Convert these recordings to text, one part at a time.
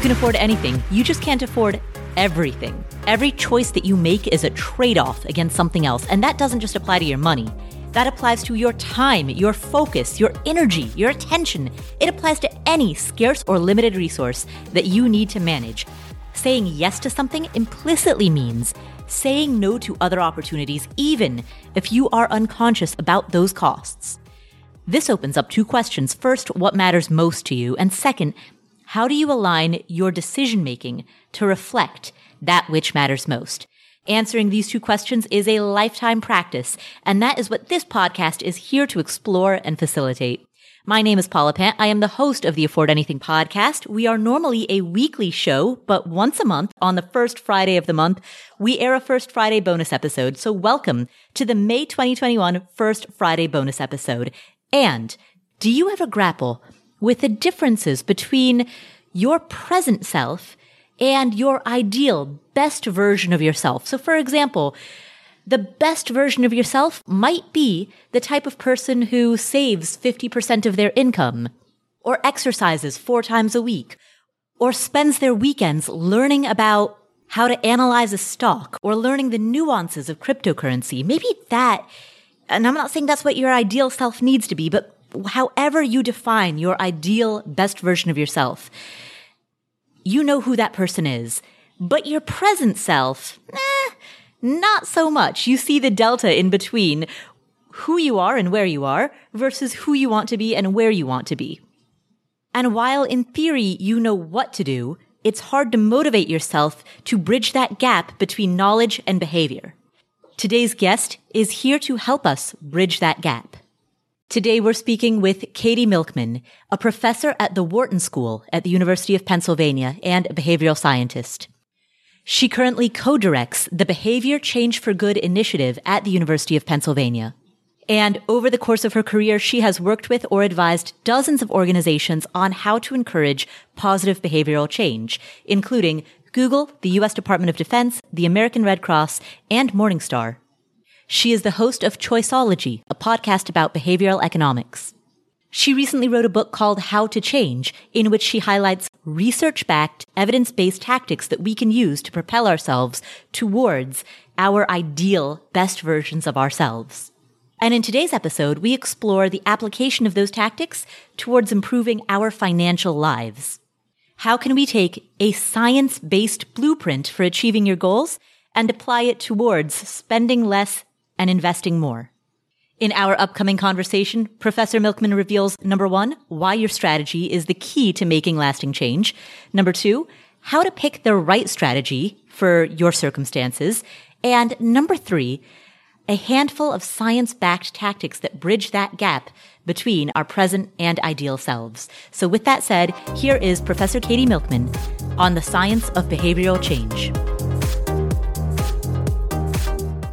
can afford anything, you just can't afford everything. Every choice that you make is a trade off against something else, and that doesn't just apply to your money. That applies to your time, your focus, your energy, your attention. It applies to any scarce or limited resource that you need to manage. Saying yes to something implicitly means saying no to other opportunities, even if you are unconscious about those costs. This opens up two questions. First, what matters most to you? And second, how do you align your decision making to reflect that which matters most? Answering these two questions is a lifetime practice, and that is what this podcast is here to explore and facilitate. My name is Paula Pant. I am the host of the Afford Anything podcast. We are normally a weekly show, but once a month on the first Friday of the month, we air a First Friday bonus episode. So welcome to the May 2021 First Friday bonus episode. And do you ever grapple with the differences between your present self and your ideal best version of yourself. So for example, the best version of yourself might be the type of person who saves 50% of their income or exercises four times a week or spends their weekends learning about how to analyze a stock or learning the nuances of cryptocurrency. Maybe that, and I'm not saying that's what your ideal self needs to be, but however you define your ideal best version of yourself, you know who that person is. But your present self, eh, not so much. You see the delta in between who you are and where you are versus who you want to be and where you want to be. And while in theory you know what to do, it's hard to motivate yourself to bridge that gap between knowledge and behavior. Today's guest is here to help us bridge that gap. Today we're speaking with Katy Milkman, a professor at the Wharton School at the University of Pennsylvania and a behavioral scientist. She currently co-directs the Behavior Change for Good initiative at the University of Pennsylvania. And over the course of her career, she has worked with or advised dozens of organizations on how to encourage positive behavioral change, including Google, the U.S. Department of Defense, the American Red Cross, and Morningstar. She is the host of Choiceology, a podcast about behavioral economics. She recently wrote a book called How to Change, in which she highlights research backed, evidence based tactics that we can use to propel ourselves towards our ideal best versions of ourselves. And in today's episode, we explore the application of those tactics towards improving our financial lives. How can we take a science based blueprint for achieving your goals and apply it towards spending less and investing more. In our upcoming conversation, Professor Milkman reveals number one, why your strategy is the key to making lasting change. Number two, how to pick the right strategy for your circumstances. And number three, a handful of science backed tactics that bridge that gap between our present and ideal selves. So with that said, here is Professor Katy Milkman on the science of behavioral change.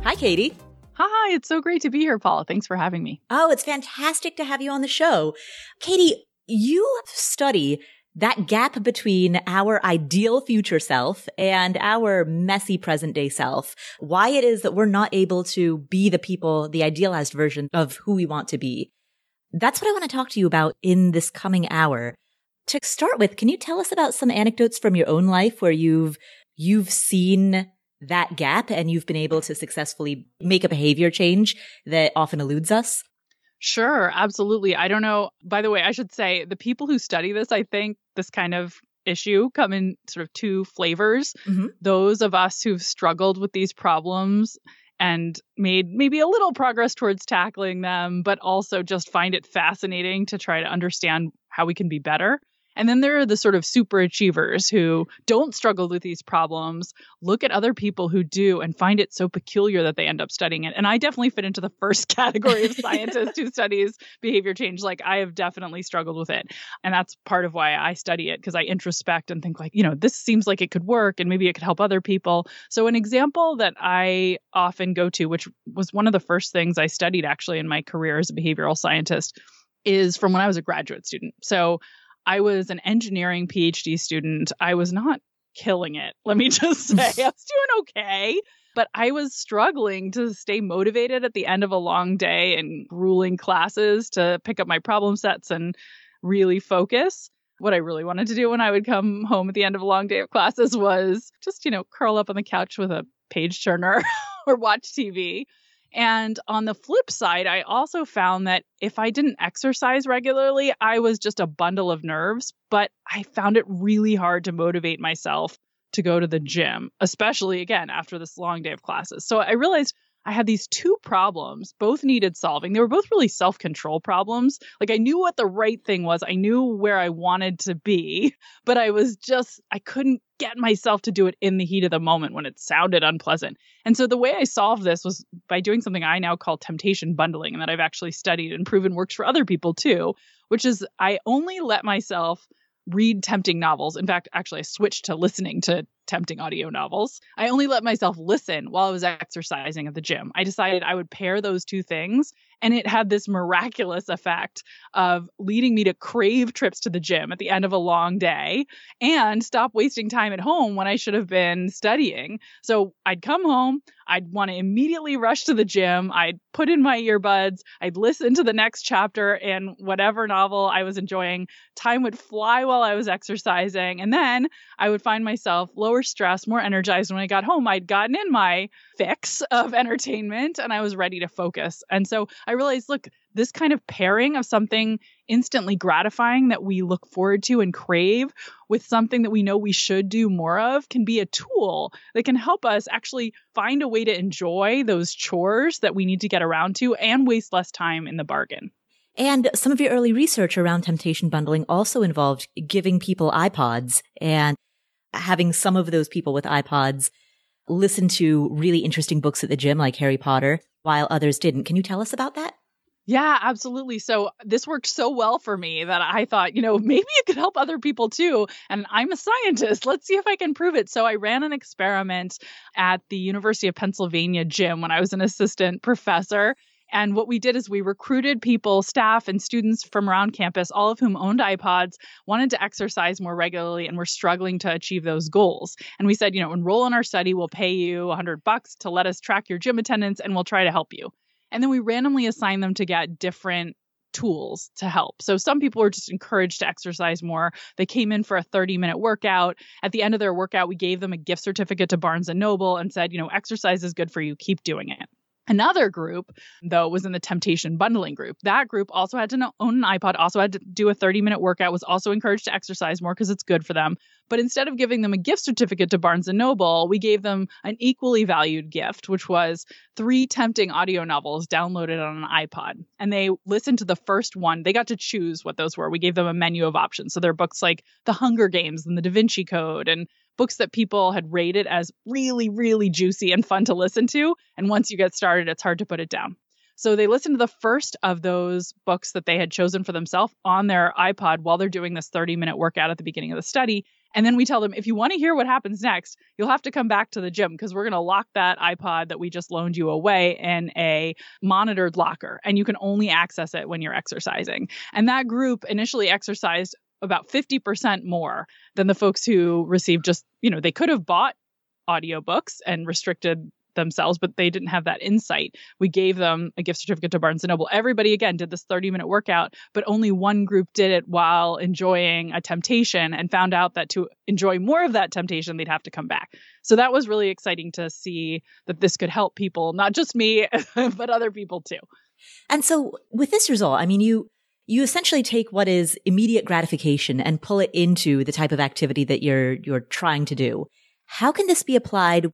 Hi, Katy. Hi, it's so great to be here, Paula. Thanks for having me. Oh, it's fantastic to have you on the show. Katy, you study that gap between our ideal future self and our messy present day self, why it is that we're not able to be the people, the idealized version of who we want to be. That's what I want to talk to you about in this coming hour. To start with, can you tell us about some anecdotes from your own life where you've, you've seen that gap and you've been able to successfully make a behavior change that often eludes us? Sure, absolutely. I don't know. By the way, I should say the people who study this, I think this kind of issue come in sort of two flavors. Mm-hmm. Those of us who've struggled with these problems and made maybe a little progress towards tackling them, but also just find it fascinating to try to understand how we can be better. And then there are the sort of super achievers who don't struggle with these problems, look at other people who do and find it so peculiar that they end up studying it. And I definitely fit into the first category of scientist who studies behavior change. Like I have definitely struggled with it. And that's part of why I study it because I introspect and think like, you know, this seems like it could work and maybe it could help other people. So an example that I often go to, which was one of the first things I studied actually in my career as a behavioral scientist, is from when I was a graduate student. So I was an engineering PhD student. I was not killing it. Let me just say, I was doing okay, but I was struggling to stay motivated at the end of a long day and grueling classes to pick up my problem sets and really focus. what I really wanted to do when I would come home at the end of a long day of classes was just, you know, curl up on the couch with a page turner or watch TV. And on the flip side, I also found that if I didn't exercise regularly, I was just a bundle of nerves, but I found it really hard to motivate myself to go to the gym, especially again after this long day of classes. So I realized I had these two problems, both needed solving. They were both really self control problems. Like I knew what the right thing was, I knew where I wanted to be, but I was just, I couldn't get myself to do it in the heat of the moment when it sounded unpleasant. And so the way I solved this was by doing something I now call temptation bundling and that I've actually studied and proven works for other people too, which is I only let myself read tempting novels. In fact, actually, I switched to listening to tempting audio novels. I only let myself listen while I was exercising at the gym. I decided I would pair those two things and it had this miraculous effect of leading me to crave trips to the gym at the end of a long day and stop wasting time at home when I should have been studying. So I'd come home, I'd want to immediately rush to the gym, I'd put in my earbuds, I'd listen to the next chapter in whatever novel I was enjoying. Time would fly while I was exercising. And then I would find myself lower stress, more energized when I got home. I'd gotten in my fix of entertainment and I was ready to focus. And so I realized, look, this kind of pairing of something instantly gratifying that we look forward to and crave with something that we know we should do more of can be a tool that can help us actually find a way to enjoy those chores that we need to get around to and waste less time in the bargain. And some of your early research around temptation bundling also involved giving people iPods and having some of those people with iPods listen to really interesting books at the gym, like Harry Potter, while others didn't. Can you tell us about that? Yeah, absolutely. So this worked so well for me that I thought, you know, maybe it could help other people too. And I'm a scientist. Let's see if I can prove it. So I ran an experiment at the University of Pennsylvania gym when I was an assistant professor. And what we did is we recruited people, staff, and students from around campus, all of whom owned iPods, wanted to exercise more regularly, and were struggling to achieve those goals. And we said, you know, enroll in our study. We'll pay you 100 bucks to let us track your gym attendance, and we'll try to help you. And then we randomly assigned them to get different tools to help. So some people were just encouraged to exercise more. They came in for a 30 minute workout. At the end of their workout, we gave them a gift certificate to Barnes and Noble and said, you know, exercise is good for you. Keep doing it. Another group, though, was in the temptation bundling group. That group also had to own an iPod, also had to do a 30 minute workout, was also encouraged to exercise more because it's good for them. But instead of giving them a gift certificate to Barnes and Noble, we gave them an equally valued gift, which was three tempting audio novels downloaded on an iPod. And they listened to the first one. They got to choose what those were. We gave them a menu of options. So they're books like The Hunger Games and The Da Vinci Code and books that people had rated as really, really juicy and fun to listen to. And once you get started, it's hard to put it down. So they listened to the first of those books that they had chosen for themselves on their iPod while they're doing this 30 minute workout at the beginning of the study. And then we tell them, if you want to hear what happens next, you'll have to come back to the gym because we're going to lock that iPod that we just loaned you away in a monitored locker. And you can only access it when you're exercising. And that group initially exercised about 50% more than the folks who received just, you know, they could have bought audiobooks and restricted themselves, but they didn't have that insight. We gave them a gift certificate to Barnes and Noble. Everybody again did this 30 minute workout, but only one group did it while enjoying a temptation and found out that to enjoy more of that temptation, they'd have to come back. So that was really exciting to see that this could help people, not just me, but other people too. And so with this result, I mean, you, you essentially take what is immediate gratification and pull it into the type of activity that you're, you're trying to do. How can this be applied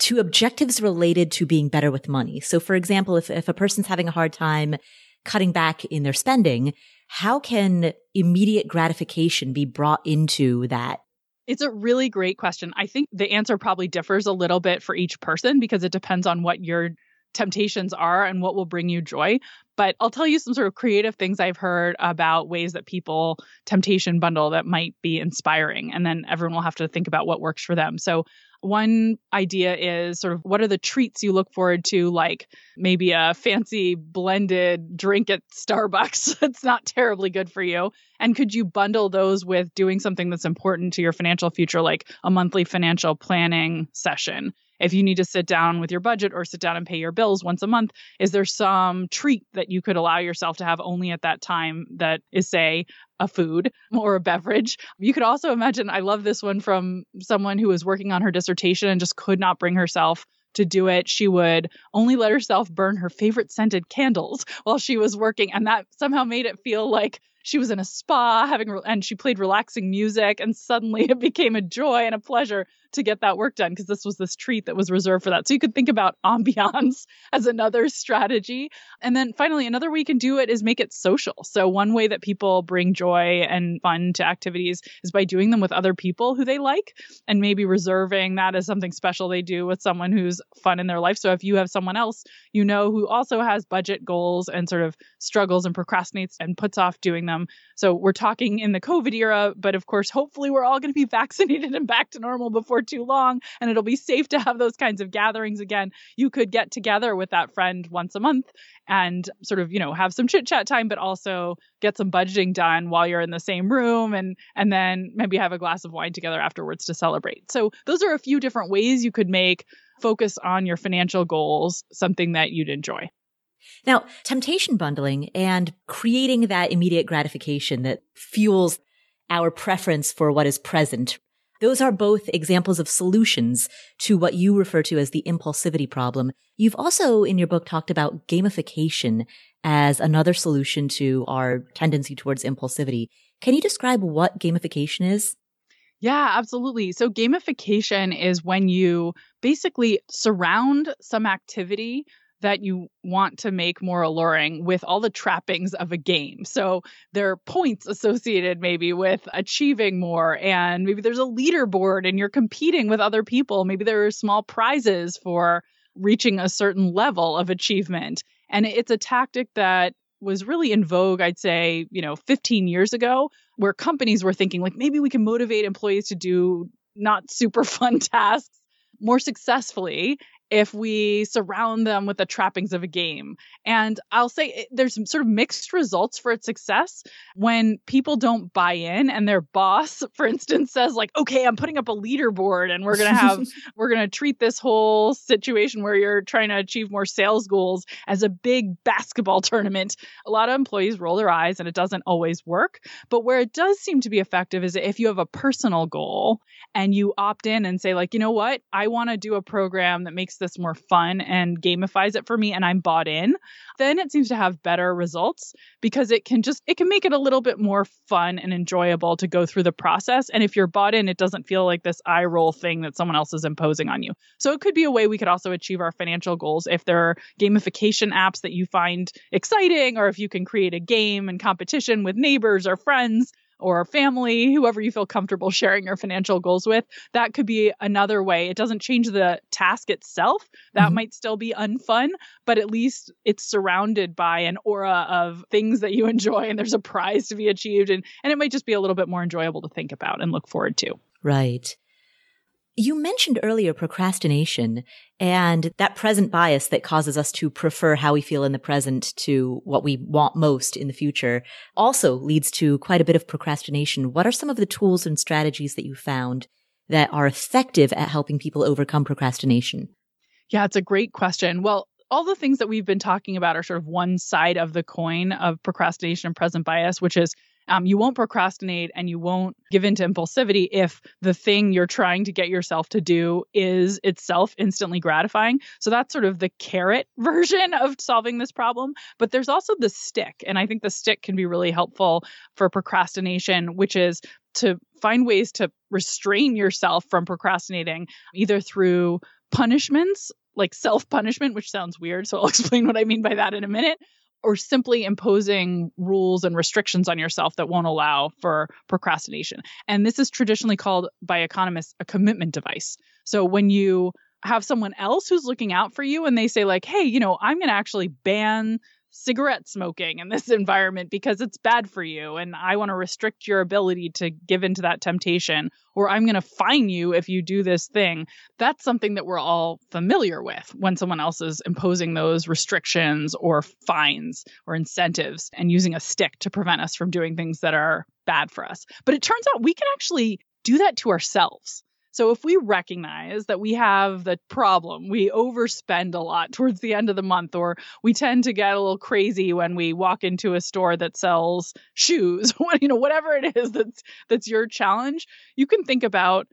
to objectives related to being better with money? So for example, if, if a person's having a hard time cutting back in their spending, how can immediate gratification be brought into that? It's a really great question. I think the answer probably differs a little bit for each person because it depends on what your temptations are and what will bring you joy. But I'll tell you some sort of creative things I've heard about ways that people temptation bundle that might be inspiring. And then everyone will have to think about what works for them. So one idea is sort of what are the treats you look forward to, like maybe a fancy blended drink at Starbucks that's not terribly good for you. And could you bundle those with doing something that's important to your financial future, like a monthly financial planning session? If you need to sit down with your budget or sit down and pay your bills once a month, is there some treat that you could allow yourself to have only at that time that is, say, a food or a beverage. You could also imagine, I love this one from someone who was working on her dissertation and just could not bring herself to do it. She would only let herself burn her favorite scented candles while she was working. And that somehow made it feel like she was in a spa having, and she played relaxing music. And suddenly it became a joy and a pleasure to get that work done because this was this treat that was reserved for that. So you could think about ambiance as another strategy. And then finally, another way you can do it is make it social. So one way that people bring joy and fun to activities is by doing them with other people who they like and maybe reserving that as something special they do with someone who's fun in their life. So if you have someone else you know who also has budget goals and sort of struggles and procrastinates and puts off doing them. So we're talking in the COVID era, but of course, hopefully we're all going to be vaccinated and back to normal before too long and it'll be safe to have those kinds of gatherings again. You could get together with that friend once a month and sort of, you know, have some chit chat time, but also get some budgeting done while you're in the same room and and then maybe have a glass of wine together afterwards to celebrate. So those are a few different ways you could make focus on your financial goals something that you'd enjoy. Now, temptation bundling and creating that immediate gratification that fuels our preference for what is present those are both examples of solutions to what you refer to as the impulsivity problem. You've also in your book talked about gamification as another solution to our tendency towards impulsivity. Can you describe what gamification is? Yeah, absolutely. So gamification is when you basically surround some activity that you want to make more alluring with all the trappings of a game. So there are points associated maybe with achieving more, and maybe there's a leaderboard and you're competing with other people. Maybe there are small prizes for reaching a certain level of achievement. And it's a tactic that was really in vogue, I'd say, you know, 15 years ago, where companies were thinking, like, maybe we can motivate employees to do not super fun tasks more successfully if we surround them with the trappings of a game. And I'll say it, there's sort of mixed results for its success when people don't buy in and their boss, for instance, says like, "Okay, I'm putting up a leaderboard and we're going to have we're going to treat this whole situation where you're trying to achieve more sales goals as a big basketball tournament." A lot of employees roll their eyes and it doesn't always work. But where it does seem to be effective is if you have a personal goal and you opt in and say like, "You know what? I want to do a program that makes makes this more fun and gamifies it for me and I'm bought in, then it seems to have better results because it can just it can make it a little bit more fun and enjoyable to go through the process and if you're bought in it doesn't feel like this eye roll thing that someone else is imposing on you. So it could be a way we could also achieve our financial goals if there are gamification apps that you find exciting or if you can create a game and competition with neighbors or friends or family, whoever you feel comfortable sharing your financial goals with. That could be another way. It doesn't change the task itself. That mm-hmm. might still be unfun, but at least it's surrounded by an aura of things that you enjoy and there's a prize to be achieved and and it might just be a little bit more enjoyable to think about and look forward to. Right. You mentioned earlier procrastination and that present bias that causes us to prefer how we feel in the present to what we want most in the future also leads to quite a bit of procrastination. What are some of the tools and strategies that you found that are effective at helping people overcome procrastination? Yeah, it's a great question. Well, all the things that we've been talking about are sort of one side of the coin of procrastination and present bias, which is um, you won't procrastinate and you won't give in to impulsivity if the thing you're trying to get yourself to do is itself instantly gratifying. So that's sort of the carrot version of solving this problem. But there's also the stick. And I think the stick can be really helpful for procrastination, which is to find ways to restrain yourself from procrastinating, either through punishments like self punishment, which sounds weird. So I'll explain what I mean by that in a minute, or simply imposing rules and restrictions on yourself that won't allow for procrastination. And this is traditionally called by economists a commitment device. So when you have someone else who's looking out for you and they say like, "Hey, you know, I'm going to actually ban cigarette smoking in this environment because it's bad for you and I want to restrict your ability to give into that temptation or I'm going to fine you if you do this thing. That's something that we're all familiar with when someone else is imposing those restrictions or fines or incentives and using a stick to prevent us from doing things that are bad for us. But it turns out we can actually do that to ourselves. So if we recognize that we have the problem, we overspend a lot towards the end of the month, or we tend to get a little crazy when we walk into a store that sells shoes, you know, whatever it is that's that's your challenge, you can think about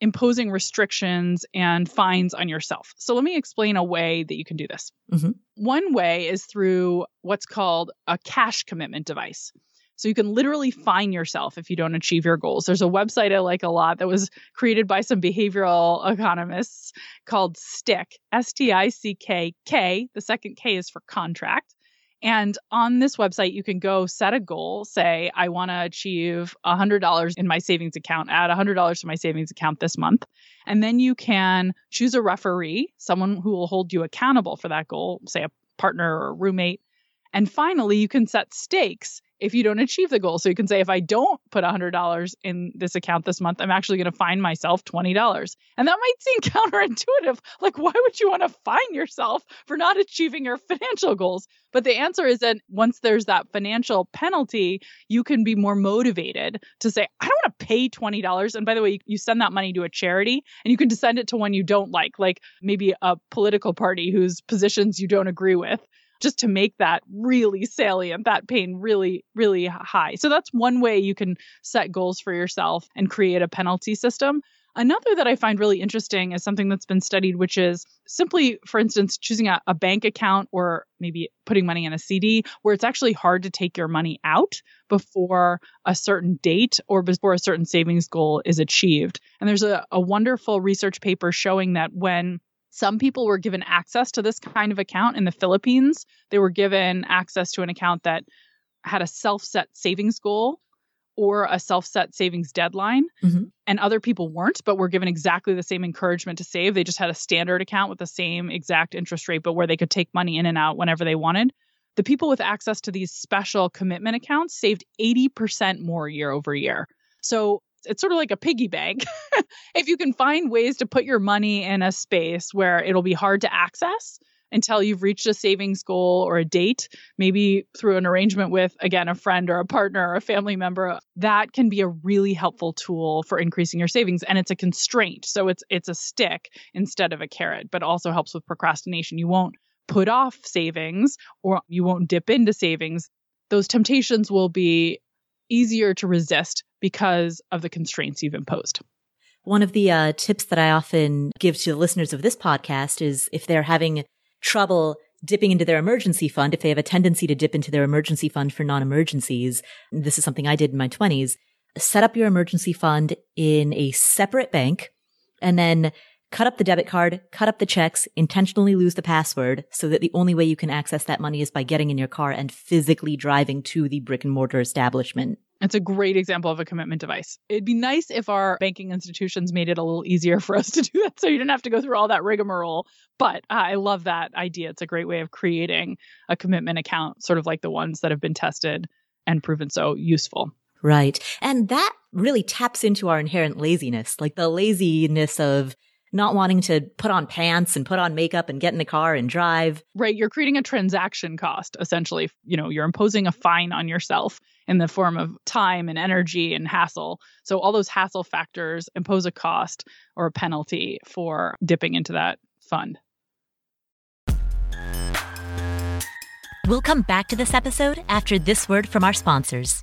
imposing restrictions and fines on yourself. So let me explain a way that you can do this. Mm-hmm. One way is through what's called a cash commitment device. So you can literally fine yourself if you don't achieve your goals. There's a website I like a lot that was created by some behavioral economists called Stick, S T I C K K. The second K is for contract. And on this website, you can go set a goal. Say, I want to achieve $100 in my savings account, add $100 to my savings account this month. And then you can choose a referee, someone who will hold you accountable for that goal, say a partner or a roommate. And finally, you can set stakes if you don't achieve the goal. So you can say, if I don't put $100 in this account this month, I'm actually going to find myself $20. And that might seem counterintuitive. Like, why would you want to fine yourself for not achieving your financial goals? But the answer is that once there's that financial penalty, you can be more motivated to say, I don't want to pay $20. And by the way, you send that money to a charity and you can send it to one you don't like, like maybe a political party whose positions you don't agree with just to make that really salient, that pain really, really high. So that's one way you can set goals for yourself and create a penalty system. Another that I find really interesting is something that's been studied, which is simply, for instance, choosing a, a, bank account or maybe putting money in a CD where it's actually hard to take your money out before a certain date or before a certain savings goal is achieved. And there's a, a wonderful research paper showing that when some people were given access to this kind of account in the Philippines. They were given access to an account that had a self set savings goal or a self set savings deadline. Mm-hmm. And other people weren't, but were given exactly the same encouragement to save. They just had a standard account with the same exact interest rate, but where they could take money in and out whenever they wanted. The people with access to these special commitment accounts saved 80% more year over year. So it's sort of like a piggy bank. if you can find ways to put your money in a space where it'll be hard to access until you've reached a savings goal or a date, maybe through an arrangement with, again, a friend or a partner or a family member, that can be a really helpful tool for increasing your savings. And it's a constraint. So it's it's a stick instead of a carrot, but also helps with procrastination. You won't put off savings or you won't dip into savings. Those temptations will be easier to resist because of the constraints you've imposed. One of the uh, tips that I often give to the listeners of this podcast is if they're having trouble dipping into their emergency fund, if they have a tendency to dip into their emergency fund for non-emergencies, this is something I did in my 20s, set up your emergency fund in a separate bank and then cut up the debit card, cut up the checks, intentionally lose the password so that the only way you can access that money is by getting in your car and physically driving to the brick and mortar establishment. It's a great example of a commitment device. It'd be nice if our banking institutions made it a little easier for us to do that so you didn't have to go through all that rigmarole. But uh, I love that idea. It's a great way of creating a commitment account, sort of like the ones that have been tested and proven so useful. Right. And that really taps into our inherent laziness, like the laziness of not wanting to put on pants and put on makeup and get in the car and drive. Right. You're creating a transaction cost, essentially. You know, you're imposing a fine on yourself in the form of time and energy and hassle. So all those hassle factors impose a cost or a penalty for dipping into that fund. We'll come back to this episode after this word from our sponsors.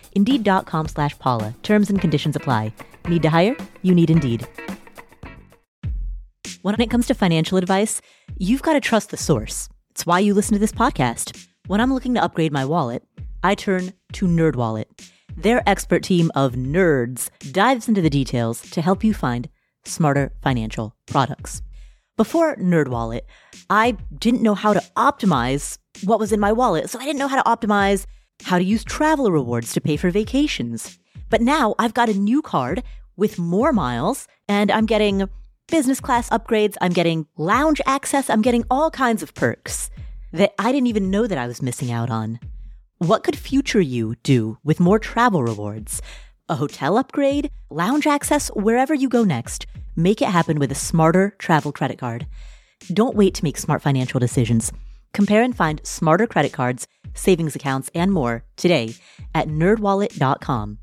Indeed.com slash Paula. Terms and conditions apply. Need to hire? You need Indeed. When it comes to financial advice, you've got to trust the source. It's why you listen to this podcast. When I'm looking to upgrade my wallet, I turn to NerdWallet. Their expert team of nerds dives into the details to help you find smarter financial products. Before NerdWallet, I didn't know how to optimize what was in my wallet, so I didn't know how to optimize how to use travel rewards to pay for vacations. But now I've got a new card with more miles, and I'm getting business class upgrades, I'm getting lounge access, I'm getting all kinds of perks that I didn't even know that I was missing out on. What could future you do with more travel rewards? A hotel upgrade, lounge access, wherever you go next. Make it happen with a smarter travel credit card. Don't wait to make smart financial decisions. Compare and find smarter credit cards, savings accounts, and more today at nerdwallet.com.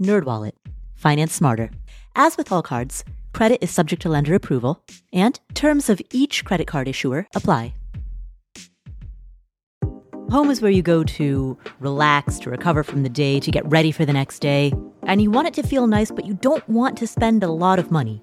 Nerdwallet. Finance smarter. As with all cards, credit is subject to lender approval, and terms of each credit card issuer apply. Home is where you go to relax, to recover from the day, to get ready for the next day. And you want it to feel nice, but you don't want to spend a lot of money.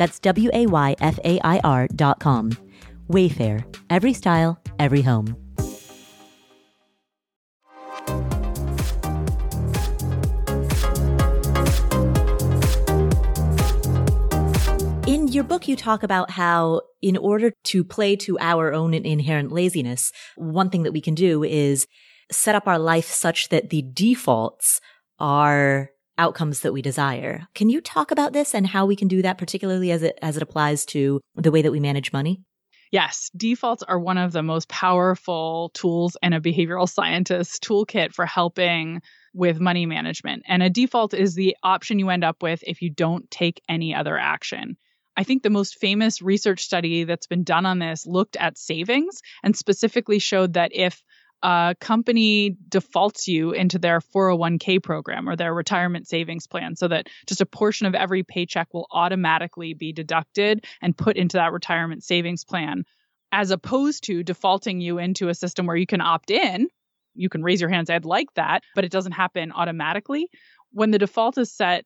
That's W A Y F A I R dot com. Wayfair, every style, every home. In your book, you talk about how, in order to play to our own inherent laziness, one thing that we can do is set up our life such that the defaults are outcomes that we desire. Can you talk about this and how we can do that, particularly as it as it applies to the way that we manage money? Yes, defaults are one of the most powerful tools in a behavioral scientist toolkit for helping with money management. And a default is the option you end up with if you don't take any other action. I think the most famous research study that's been done on this looked at savings and specifically showed that if a company defaults you into their 401k program or their retirement savings plan so that just a portion of every paycheck will automatically be deducted and put into that retirement savings plan. As opposed to defaulting you into a system where you can opt in you can raise your hands i'd like that but it doesn't happen automatically. When the default is set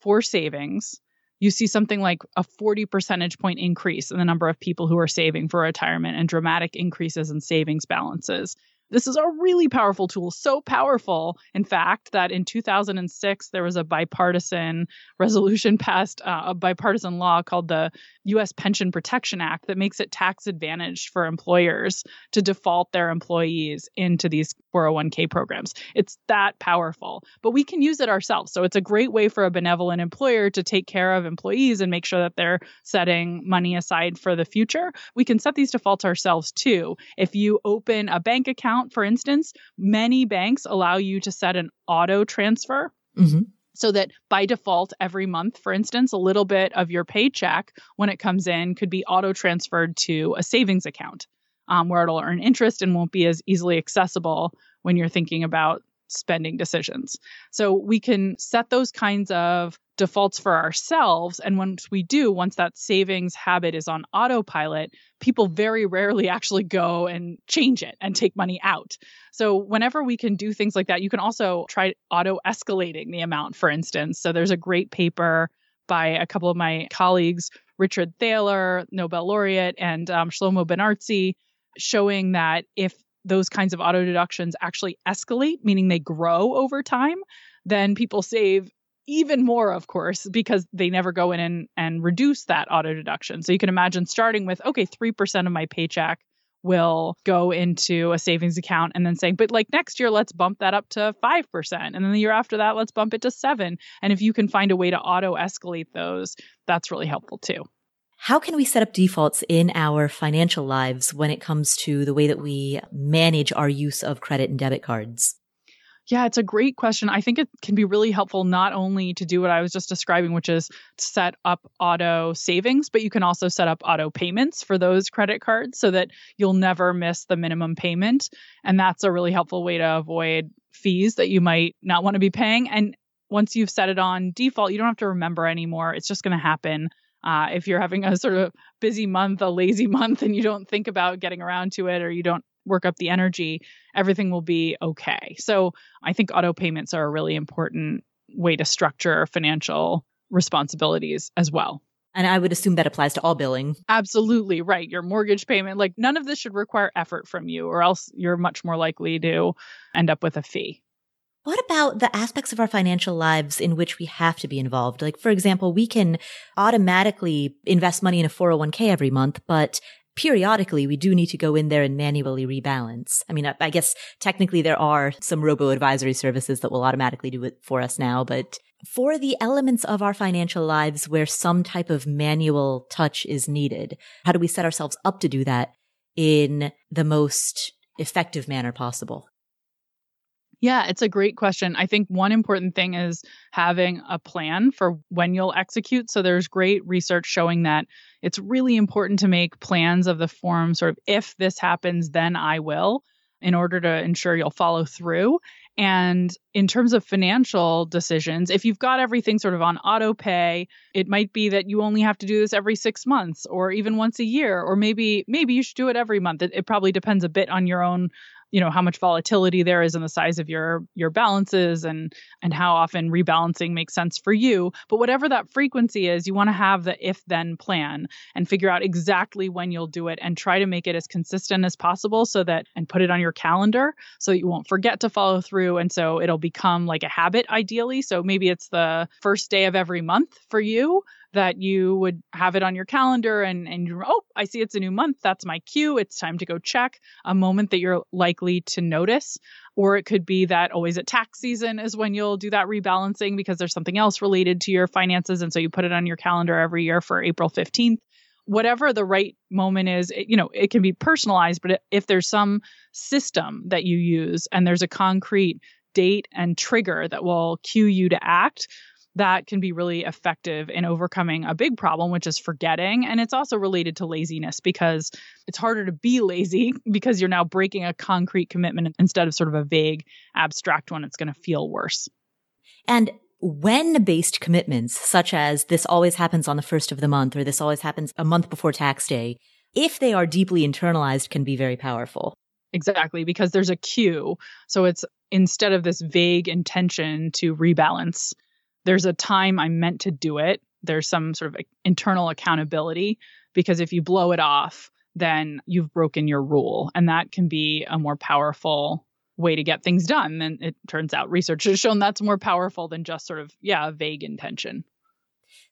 for savings you see something like a 40 percentage point increase in the number of people who are saving for retirement and dramatic increases in savings balances this is a really powerful tool, so powerful, in fact, that in 2006 there was a bipartisan resolution passed, uh, a bipartisan law called the U.S. Pension Protection Act that makes it tax advantaged for employers to default their employees into these 401k programs. It's that powerful, but we can use it ourselves. So it's a great way for a benevolent employer to take care of employees and make sure that they're setting money aside for the future. We can set these defaults ourselves too. If you open a bank account, account, for instance, many banks allow you to set an auto transfer. Mm-hmm. So that by default, every month, for instance, a little bit of your paycheck when it comes in could be auto transferred to a savings account um, where it'll earn interest and won't be as easily accessible when you're thinking about spending decisions. So we can set those kinds of defaults for ourselves. And once we do, once that savings habit is on autopilot, people very rarely actually go and change it and take money out. So, whenever we can do things like that, you can also try auto escalating the amount, for instance. So, there's a great paper by a couple of my colleagues Richard Thaler, Nobel laureate, and um, Shlomo Benartzi, showing that if those kinds of auto deductions actually escalate, meaning they grow over time, then people save even more, of course, because they never go in and, and reduce that auto deduction. So you can imagine starting with, okay, 3% of my paycheck will go into a savings account and then saying, but like next year, let's bump that up to 5%. And then the year after that, let's bump it to seven. And if you can find a way to auto escalate those, that's really helpful too. How can we set up defaults in our financial lives when it comes to the way that we manage our use of credit and debit cards? Yeah, it's a great question. I think it can be really helpful not only to do what I was just describing, which is set up auto savings, but you can also set up auto payments for those credit cards so that you'll never miss the minimum payment. And that's a really helpful way to avoid fees that you might not want to be paying. And once you've set it on default, you don't have to remember anymore. It's just going to happen. Uh, if you're having a sort of busy month, a lazy month, and you don't think about getting around to it, or you don't work up the energy, everything will be okay. So I think auto payments are a really important way to structure financial responsibilities as well. And I would assume that applies to all billing. Absolutely right. Your mortgage payment, like none of this should require effort from you, or else you're much more likely to end up with a fee. What about the aspects of our financial lives in which we have to be involved? Like, for example, we can automatically invest money in a 401k every month, but periodically we do need to go in there and manually rebalance. I mean, I, I guess technically there are some robo advisory services that will automatically do it for us now, but for the elements of our financial lives where some type of manual touch is needed, how do we set ourselves up to do that in the most effective manner possible? Yeah, it's a great question. I think one important thing is having a plan for when you'll execute. So there's great research showing that it's really important to make plans of the form sort of if this happens, then I will, in order to ensure you'll follow through. And in terms of financial decisions, if you've got everything sort of on auto pay, it might be that you only have to do this every six months or even once a year, or maybe maybe you should do it every month. It, it probably depends a bit on your own you know how much volatility there is in the size of your your balances and and how often rebalancing makes sense for you. But whatever that frequency is you want to have the if then plan and figure out exactly when you'll do it and try to make it as consistent as possible so that and put it on your calendar so that you won't forget to follow through. And so it'll become like a habit ideally. So maybe it's the first day of every month for you that you would have it on your calendar and and you oh I see it's a new month. That's my cue. It's time to go check. A moment that you're likely to notice. Or it could be that always at tax season is when you'll do that rebalancing because there's something else related to your finances and so you put it on your calendar every year for April 15th whatever the right moment is it, you know it can be personalized but if there's some system that you use and there's a concrete date and trigger that will cue you to act that can be really effective in overcoming a big problem, which is forgetting. And it's also related to laziness because it's harder to be lazy because you're now breaking a concrete commitment instead of sort of a vague, abstract one. It's going to feel worse. And when based commitments, such as this always happens on the first of the month or this always happens a month before tax day, if they are deeply internalized, can be very powerful. Exactly, because there's a cue. So it's instead of this vague intention to rebalance, there's a time I'm meant to do it. There's some sort of internal accountability because if you blow it off, then you've broken your rule. And that can be a more powerful way to get things done. And it turns out research has shown that's more powerful than just sort of, yeah, vague intention.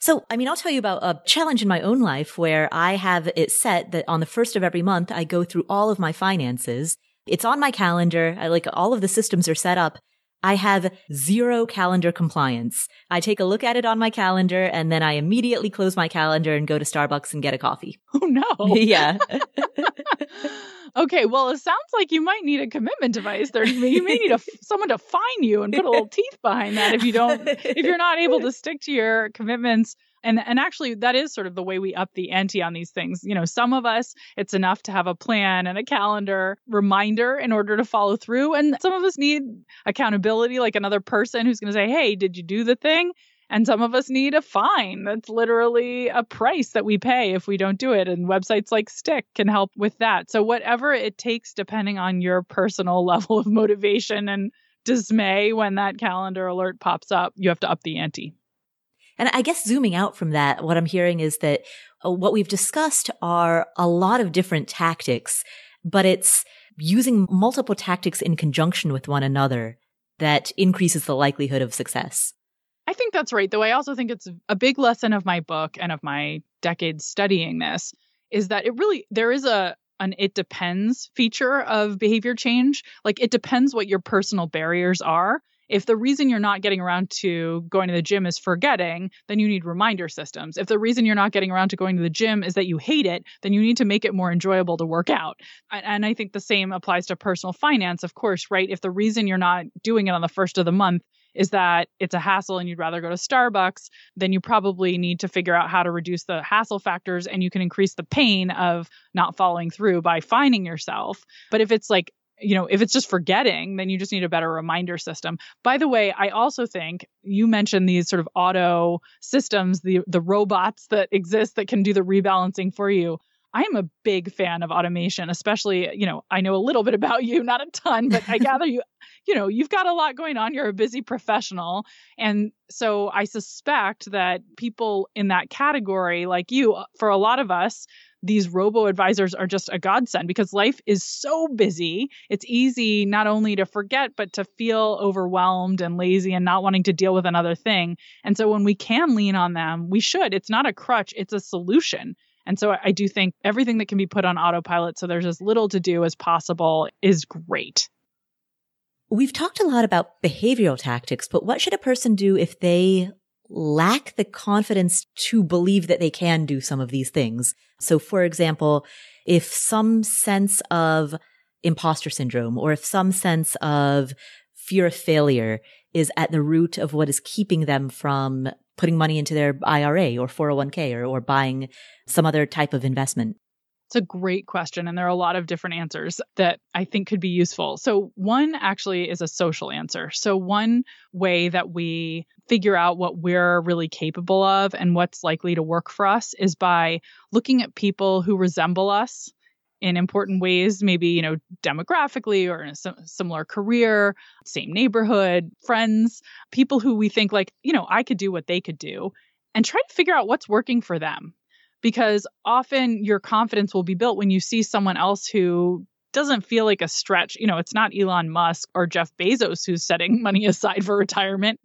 So, I mean, I'll tell you about a challenge in my own life where I have it set that on the first of every month, I go through all of my finances. It's on my calendar. I like all of the systems are set up I have zero calendar compliance. I take a look at it on my calendar and then I immediately close my calendar and go to Starbucks and get a coffee. Oh no. yeah. okay, well, it sounds like you might need a commitment device. There, you may need a, someone to fine you and put a little teeth behind that if you don't, if you're not able to stick to your commitments and and actually that is sort of the way we up the ante on these things. You know some of us it's enough to have a plan and a calendar reminder in order to follow through and some of us need accountability like another person who's going to say hey did you do the thing? And some of us need a fine that's literally a price that we pay if we don't do it and websites like stick can help with that. So whatever it takes depending on your personal level of motivation and dismay when that calendar alert pops up you have to up the ante and I guess zooming out from that, what I'm hearing is that uh, what we've discussed are a lot of different tactics, but it's using multiple tactics in conjunction with one another that increases the likelihood of success. I think that's right. Though I also think it's a big lesson of my book and of my decades studying this is that it really there is a an it depends feature of behavior change. Like it depends what your personal barriers are. If the reason you're not getting around to going to the gym is forgetting, then you need reminder systems. If the reason you're not getting around to going to the gym is that you hate it, then you need to make it more enjoyable to work out. And I think the same applies to personal finance, of course, right? If the reason you're not doing it on the first of the month is that it's a hassle and you'd rather go to Starbucks, then you probably need to figure out how to reduce the hassle factors and you can increase the pain of not following through by fining yourself. But if it's like, you know, if it's just forgetting, then you just need a better reminder system. By the way, I also think you mentioned these sort of auto systems, the the robots that exist that can do the rebalancing for you. I am a big fan of automation, especially, you know, I know a little bit about you, not a ton, but I gather you you know, you've got a lot going on. You're a busy professional. And so I suspect that people in that category, like you, uh, for a lot of us, these robo advisors are just a godsend because life is so busy. It's easy not only to forget, but to feel overwhelmed and lazy and not wanting to deal with another thing. And so when we can lean on them, we should. It's not a crutch, it's a solution. And so I do think everything that can be put on autopilot so there's as little to do as possible is great. We've talked a lot about behavioral tactics, but what should a person do if they lack the confidence to believe that they can do some of these things? So, for example, if some sense of imposter syndrome or if some sense of fear of failure is at the root of what is keeping them from putting money into their IRA or 401k or, or buying some other type of investment. It's a great question, and there are a lot of different answers that I think could be useful. So, one actually is a social answer. So, one way that we figure out what we're really capable of and what's likely to work for us is by looking at people who resemble us in important ways, maybe, you know, demographically or in a similar career, same neighborhood, friends, people who we think like, you know, I could do what they could do and try to figure out what's working for them because often your confidence will be built when you see someone else who doesn't feel like a stretch. You know, it's not Elon Musk or Jeff Bezos who's setting money aside for retirement,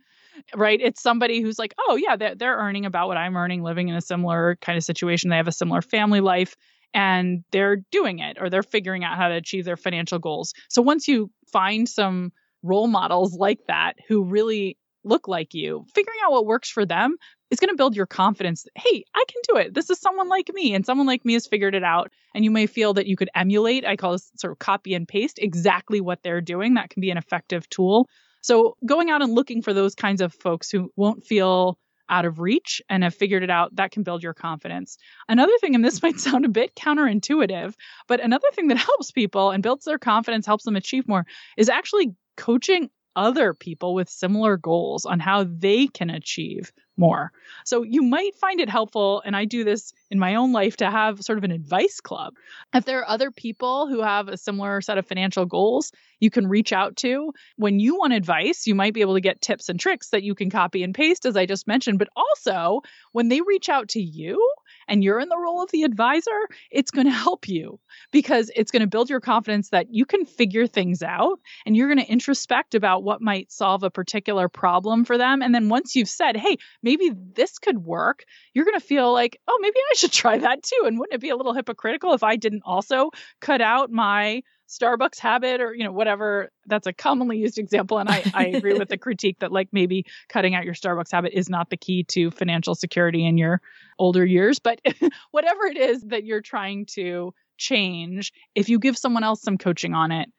right? It's somebody who's like, oh, yeah, they're, they're earning about what I'm earning, living in a similar kind of situation. They have a similar family life and they're doing it or they're figuring out how to achieve their financial goals. So once you find some role models like that who really look like you, figuring out what works for them is going to build your confidence. Hey, I can do it. This is someone like me, and someone like me has figured it out. And you may feel that you could emulate, I call this sort of copy and paste exactly what they're doing. That can be an effective tool. So going out and looking for those kinds of folks who won't feel out of reach and have figured it out, that can build your confidence. Another thing, and this might sound a bit counterintuitive, but another thing that helps people and builds their confidence, helps them achieve more, is actually coaching other people with similar goals on how they can achieve more. So you might find it helpful, and I do this in my own life to have sort of an advice club. If there are other people who have a similar set of financial goals, you can reach out to. When you want advice, you might be able to get tips and tricks that you can copy and paste, as I just mentioned. But also, when they reach out to you, and you're in the role of the advisor, it's going to help you because it's going to build your confidence that you can figure things out and you're going to introspect about what might solve a particular problem for them. And then once you've said, hey, maybe this could work, you're going to feel like, oh, maybe I should try that too. And wouldn't it be a little hypocritical if I didn't also cut out my Starbucks habit or, you know, whatever. That's a commonly used example. And I, I agree with the critique that like maybe cutting out your Starbucks habit is not the key to financial security in your older years. But whatever it is that you're trying to change, if you give someone else some coaching on it,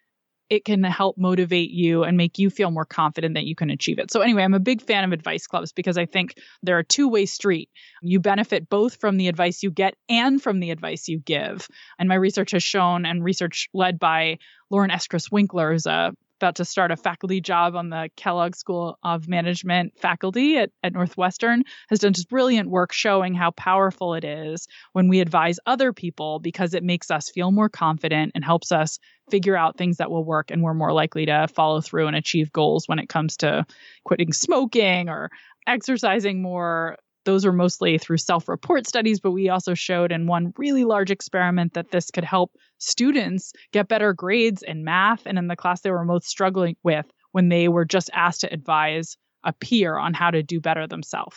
it can help motivate you and make you feel more confident that you can achieve it. So anyway, I'm a big fan of advice clubs because I think they're a two-way street. You benefit both from the advice you get and from the advice you give. And my research has shown and research led by Lauren Eskreis Winkler is a about to start a faculty job on the Kellogg School of Management faculty at, at Northwestern, has done just brilliant work showing how powerful it is when we advise other people because it makes us feel more confident and helps us figure out things that will work and we're more likely to follow through and achieve goals when it comes to quitting smoking or exercising more those were mostly through self report studies, but we also showed in one really large experiment that this could help students get better grades in math and in the class they were most struggling with when they were just asked to advise a peer on how to do better themselves.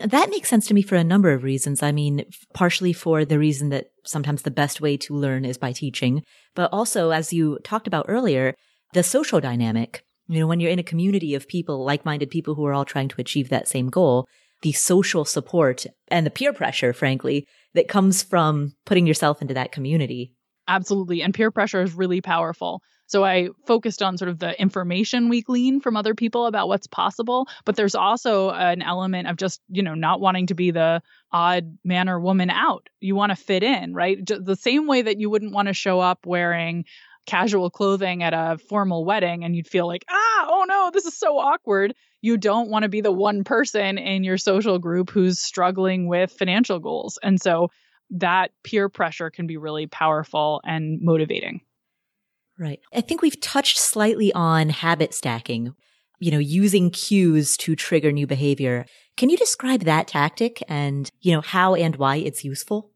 That makes sense to me for a number of reasons. I mean, partially for the reason that sometimes the best way to learn is by teaching, but also, as you talked about earlier, the social dynamic. You know, when you're in a community of people, like-minded people who are all trying to achieve that same goal, the social support and the peer pressure, frankly, that comes from putting yourself into that community. Absolutely. And peer pressure is really powerful. So I focused on sort of the information we glean from other people about what's possible, but there's also an element of just, you know, not wanting to be the odd man or woman out. You want to fit in, right? The same way that you wouldn't want to show up wearing casual clothing at a formal wedding and you'd feel like, ah, oh no, this is so awkward. You don't want to be the one person in your social group who's struggling with financial goals. And so that peer pressure can be really powerful and motivating. Right. I think we've touched slightly on habit stacking, you know, using cues to trigger new behavior. Can you describe that tactic and, you know, how and why it's useful?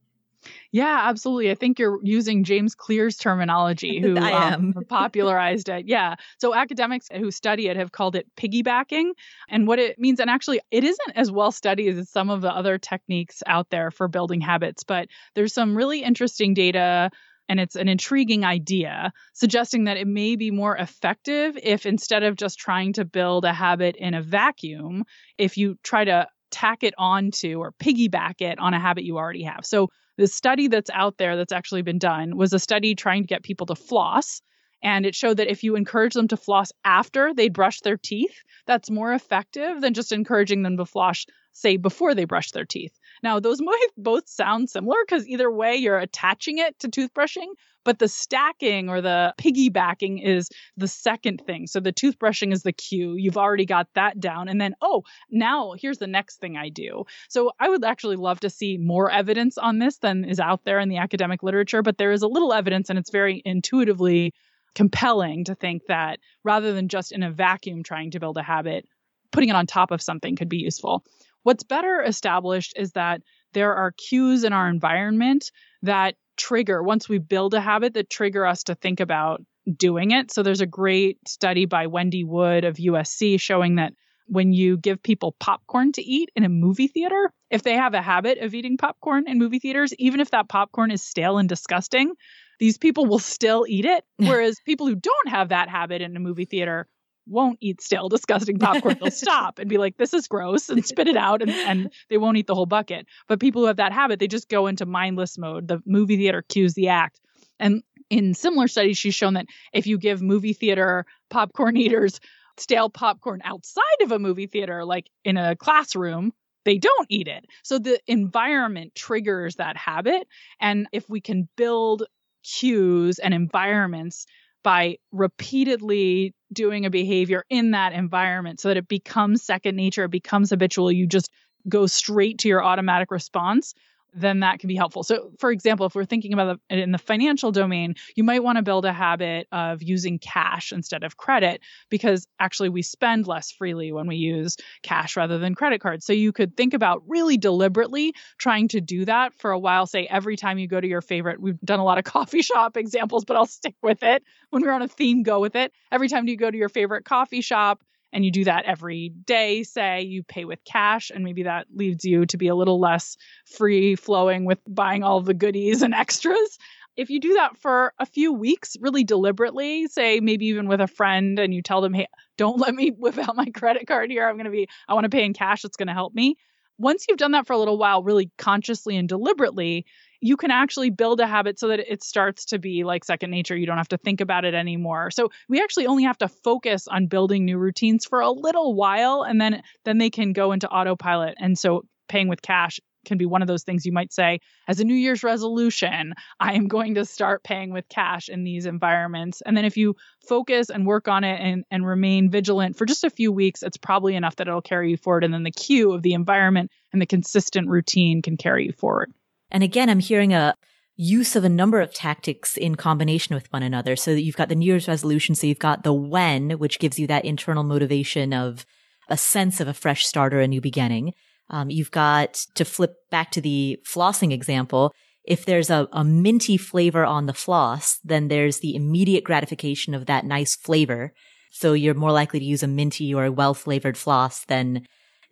Yeah, absolutely. I think you're using James Clear's terminology, who um, popularized it. Yeah. So academics who study it have called it piggybacking. And what it means, and actually, it isn't as well studied as some of the other techniques out there for building habits, but there's some really interesting data and it's an intriguing idea, suggesting that it may be more effective if instead of just trying to build a habit in a vacuum, if you try to tack it onto or piggyback it on a habit you already have. So, the study that's out there that's actually been done was a study trying to get people to floss. And it showed that if you encourage them to floss after they brush their teeth, that's more effective than just encouraging them to floss, say, before they brush their teeth. Now, those might both sound similar because either way you're attaching it to toothbrushing, but the stacking or the piggybacking is the second thing. So the toothbrushing is the cue. You've already got that down. And then, oh, now here's the next thing I do. So I would actually love to see more evidence on this than is out there in the academic literature, but there is a little evidence and it's very intuitively compelling to think that rather than just in a vacuum trying to build a habit, putting it on top of something could be useful. What's better established is that there are cues in our environment that trigger, once we build a habit, that trigger us to think about doing it. So there's a great study by Wendy Wood of USC showing that when you give people popcorn to eat in a movie theater, if they have a habit of eating popcorn in movie theaters, even if that popcorn is stale and disgusting, these people will still eat it. Whereas people who don't have that habit in a movie theater won't eat stale, disgusting popcorn. They'll stop and be like, this is gross and spit it out and, and they won't eat the whole bucket. But people who have that habit, they just go into mindless mode. The movie theater cues the act. And in similar studies, she's shown that if you give movie theater popcorn eaters stale popcorn outside of a movie theater, like in a classroom, they don't eat it. So the environment triggers that habit. And if we can build cues and environments by repeatedly doing a behavior in that environment so that it becomes second nature, it becomes habitual. You just go straight to your automatic response then that can be helpful. So, for example, if we're thinking about it in the financial domain, you might want to build a habit of using cash instead of credit because actually we spend less freely when we use cash rather than credit cards. So, you could think about really deliberately trying to do that for a while. Say, every time you go to your favorite, we've done a lot of coffee shop examples, but I'll stick with it. When we're on a theme, go with it. Every time you go to your favorite coffee shop, and you do that every day, say you pay with cash, and maybe that leads you to be a little less free flowing with buying all the goodies and extras. If you do that for a few weeks, really deliberately, say maybe even with a friend, and you tell them, hey, don't let me whip out my credit card here. I'm going to be, I want to pay in cash. It's going to help me. Once you've done that for a little while, really consciously and deliberately, you can actually build a habit so that it starts to be like second nature. You don't have to think about it anymore. So we actually only have to focus on building new routines for a little while and then then they can go into autopilot. And so paying with cash can be one of those things you might say as a new year's resolution i am going to start paying with cash in these environments and then if you focus and work on it and, and remain vigilant for just a few weeks it's probably enough that it'll carry you forward and then the cue of the environment and the consistent routine can carry you forward and again, I'm hearing a use of a number of tactics in combination with one another. So that you've got the New Year's resolution. So you've got the when, which gives you that internal motivation of a sense of a fresh start or a new beginning. Um, you've got to flip back to the flossing example. If there's a, a minty flavor on the floss, then there's the immediate gratification of that nice flavor. So you're more likely to use a minty or a well flavored floss than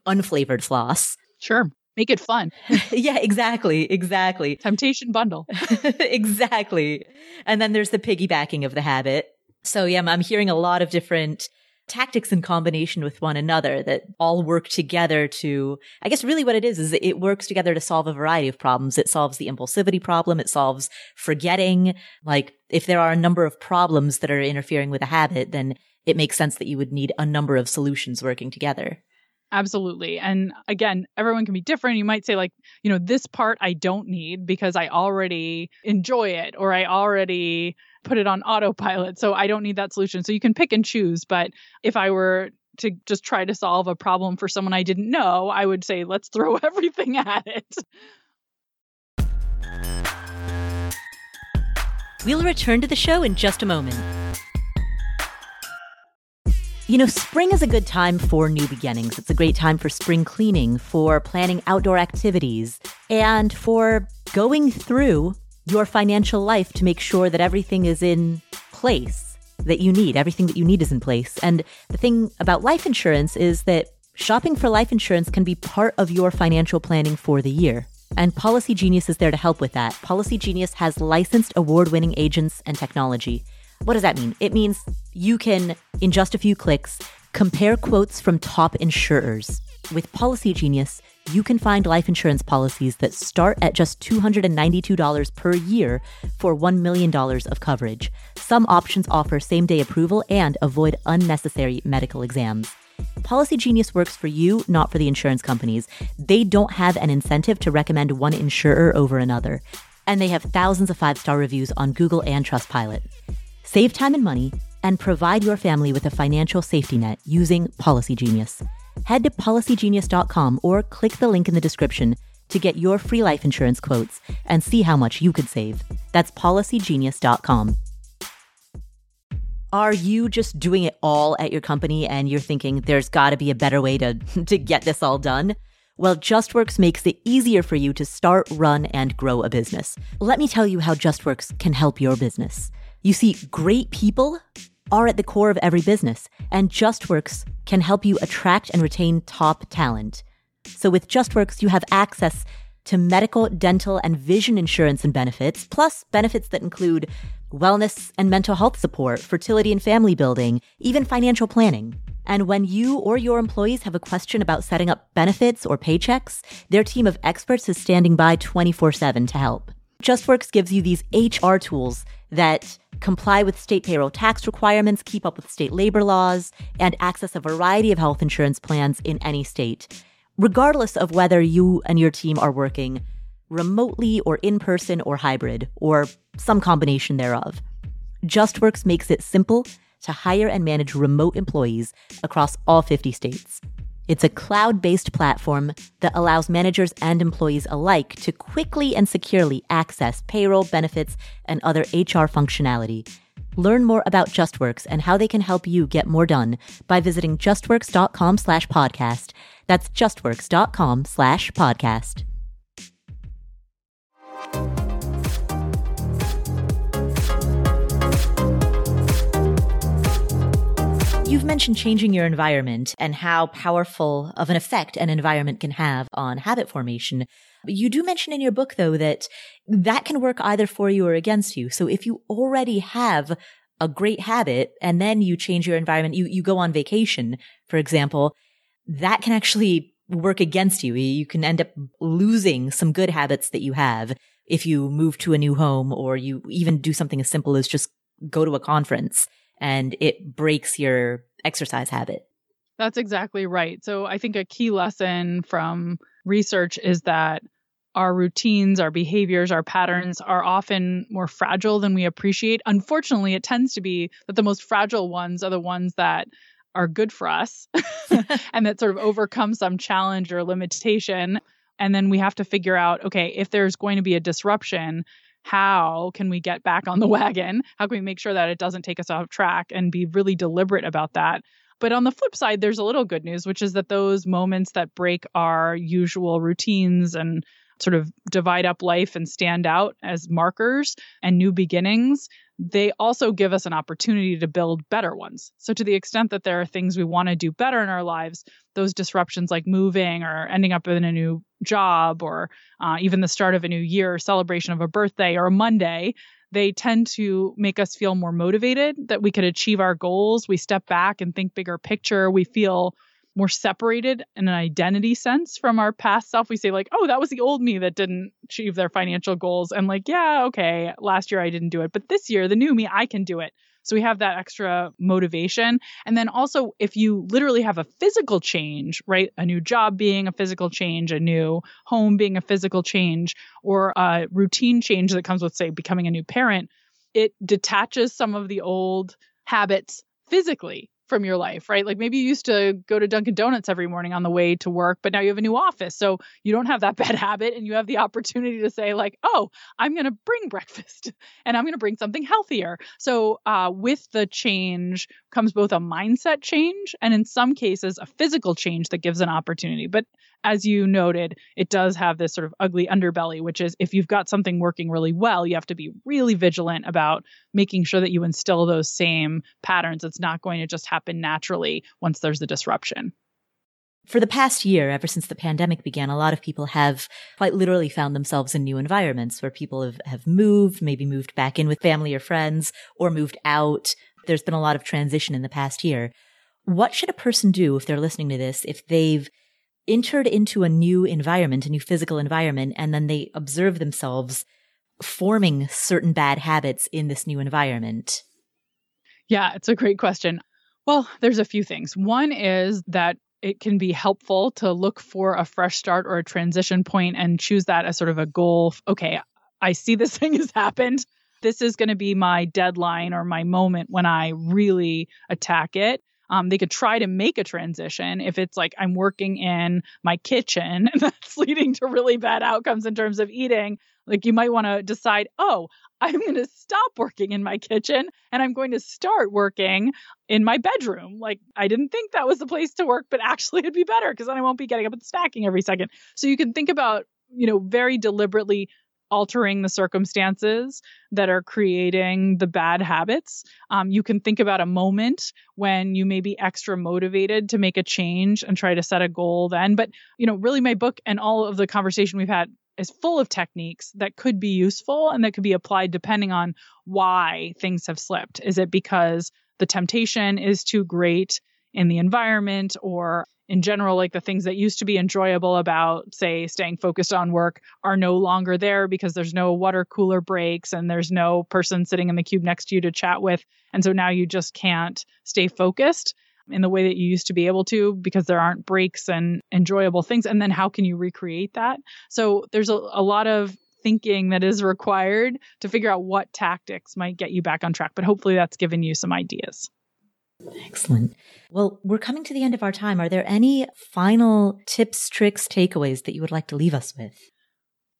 unflavored floss. Sure. Make it fun. yeah, exactly. Exactly. Temptation bundle. exactly. And then there's the piggybacking of the habit. So yeah, I'm hearing a lot of different tactics in combination with one another that all work together to, I guess really what it is, is it works together to solve a variety of problems. It solves the impulsivity problem. It solves forgetting. Like if there are a number of problems that are interfering with a habit, then it makes sense that you would need a number of solutions working together. Absolutely. And again, everyone can be different. You might say, like, you know, this part I don't need because I already enjoy it or I already put it on autopilot. So I don't need that solution. So you can pick and choose. But if I were to just try to solve a problem for someone I didn't know, I would say, let's throw everything at it. We'll return to the show in just a moment. You know, spring is a good time for new beginnings. It's a great time for spring cleaning, for planning outdoor activities, and for going through your financial life to make sure that everything is in place that you need. Everything that you need is in place. And the thing about life insurance is that shopping for life insurance can be part of your financial planning for the year. And Policygenius is there to help with that. Policygenius has licensed award winning agents and technology. What does that mean? It means you can, in just a few clicks, compare quotes from top insurers. With Policygenius, you can find life insurance policies that start at just $292 per year for $1 million of coverage. Some options offer same day approval and avoid unnecessary medical exams. Policygenius works for you, not for the insurance companies. They don't have an incentive to recommend one insurer over another. And they have thousands of five star reviews on Google and Trustpilot. Save time and money and provide your family with a financial safety net using Policygenius. Head to policygenius.com or click the link in the description to get your free life insurance quotes and see how much you could save. That's policygenius.com. Are you just doing it all at your company and you're thinking there's got to be a better way to, to get this all done? Well, JustWorks makes it easier for you to start, run, and grow a business. Let me tell you how JustWorks can help your business. You see, great people are at the core of every business, and JustWorks can help you attract and retain top talent. So with JustWorks, you have access to medical, dental, and vision insurance and benefits, plus benefits that include wellness and mental health support, fertility and family building, even financial planning. And when you or your employees have a question about setting up benefits or paychecks, their team of experts is standing by 24 7 to help. JustWorks gives you these HR tools that comply with state payroll tax requirements, keep up with state labor laws, and access a variety of health insurance plans in any state, regardless of whether you and your team are working remotely or in person or hybrid or some combination thereof. JustWorks makes it simple to hire and manage remote employees across all 50 states. It's a cloud based platform that allows managers and employees alike to quickly and securely access payroll, benefits, and other HR functionality. Learn more about JustWorks and how they can help you get more done by visiting justworks.com slash podcast. That's justworks.com slash podcast. You've mentioned changing your environment and how powerful of an effect an environment can have on habit formation. You do mention in your book, though, that that can work either for you or against you. So if you already have a great habit and then you change your environment, you, you go on vacation, for example, that can actually work against you. You can end up losing some good habits that you have if you move to a new home or you even do something as simple as just go to a conference and it breaks your exercise habit. That's exactly right. So I think a key lesson from research is that our routines, our behaviors, our patterns are often more fragile than we appreciate. Unfortunately, it tends to be that the most fragile ones are the ones that are good for us and that sort of overcome some challenge or limitation. And then we have to figure out okay, if there's going to be a disruption, how can we get back on the wagon? How can we make sure that it doesn't take us off track and be really deliberate about that? But on the flip side, there's a little good news, which is that those moments that break our usual routines and sort of divide up life and stand out as markers and new beginnings, they also give us an opportunity to build better ones. So, to the extent that there are things we want to do better in our lives, those disruptions like moving or ending up in a new job or uh, even the start of a new year, celebration of a birthday or a Monday, they tend to make us feel more motivated that we could achieve our goals. We step back and think bigger picture. We feel more separated in an identity sense from our past self. We say, like, oh, that was the old me that didn't achieve their financial goals. And like, yeah, okay, last year I didn't do it, but this year, the new me, I can do it. So we have that extra motivation. And then also, if you literally have a physical change, right? A new job being a physical change, a new home being a physical change, or a routine change that comes with, say, becoming a new parent, it detaches some of the old habits physically from your life, right? Like maybe you used to go to Dunkin' Donuts every morning on the way to work, but now you have a new office. So you don't have that bad habit and you have the opportunity to say, like, oh, I'm going to bring breakfast and I'm going to bring something healthier. So uh, with the change comes both a mindset change and in some cases a physical change that gives an opportunity. But as you noted, it does have this sort of ugly underbelly, which is if you've got something working really well, you have to be really vigilant about making sure that you instill those same patterns. It's not going to just happen naturally once there's a disruption. For the past year, ever since the pandemic began, a lot of people have quite literally found themselves in new environments where people have, have moved, maybe moved back in with family or friends, or moved out. There's been a lot of transition in the past year. What should a person do if they're listening to this, if they've entered into a new environment, a new physical environment, and then they observe themselves forming certain bad habits in this new environment? Yeah, it's a great question. Well, there's a few things. One is that it can be helpful to look for a fresh start or a transition point and choose that as sort of a goal. Okay, I see this thing has happened. This is going to be my deadline or my moment when I really attack it. Um, they could try to make a transition if it's like I'm working in my kitchen and that's leading to really bad outcomes in terms of eating. Like you might want to decide, oh, I'm going to stop working in my kitchen and I'm going to start working in my bedroom. Like I didn't think that was the place to work, but actually it'd be better because then I won't be getting up and snacking every second. So you can think about, you know, very deliberately altering the circumstances that are creating the bad habits. Um, you can think about a moment when you may be extra motivated to make a change and try to set a goal then. But, you know, really my book and all of the conversation we've had is full of techniques that could be useful and that could be applied depending on why things have slipped. Is it because the temptation is too great in the environment or in general, like the things that used to be enjoyable about, say, staying focused on work are no longer there because there's no water cooler breaks and there's no person sitting in the cube next to you to chat with. And so now you just can't stay focused in the way that you used to be able to because there aren't breaks and enjoyable things. And then how can you recreate that? So there's a, a lot of thinking that is required to figure out what tactics might get you back on track. But hopefully that's given you some ideas. Excellent. Well, we're coming to the end of our time. Are there any final tips, tricks, takeaways that you would like to leave us with?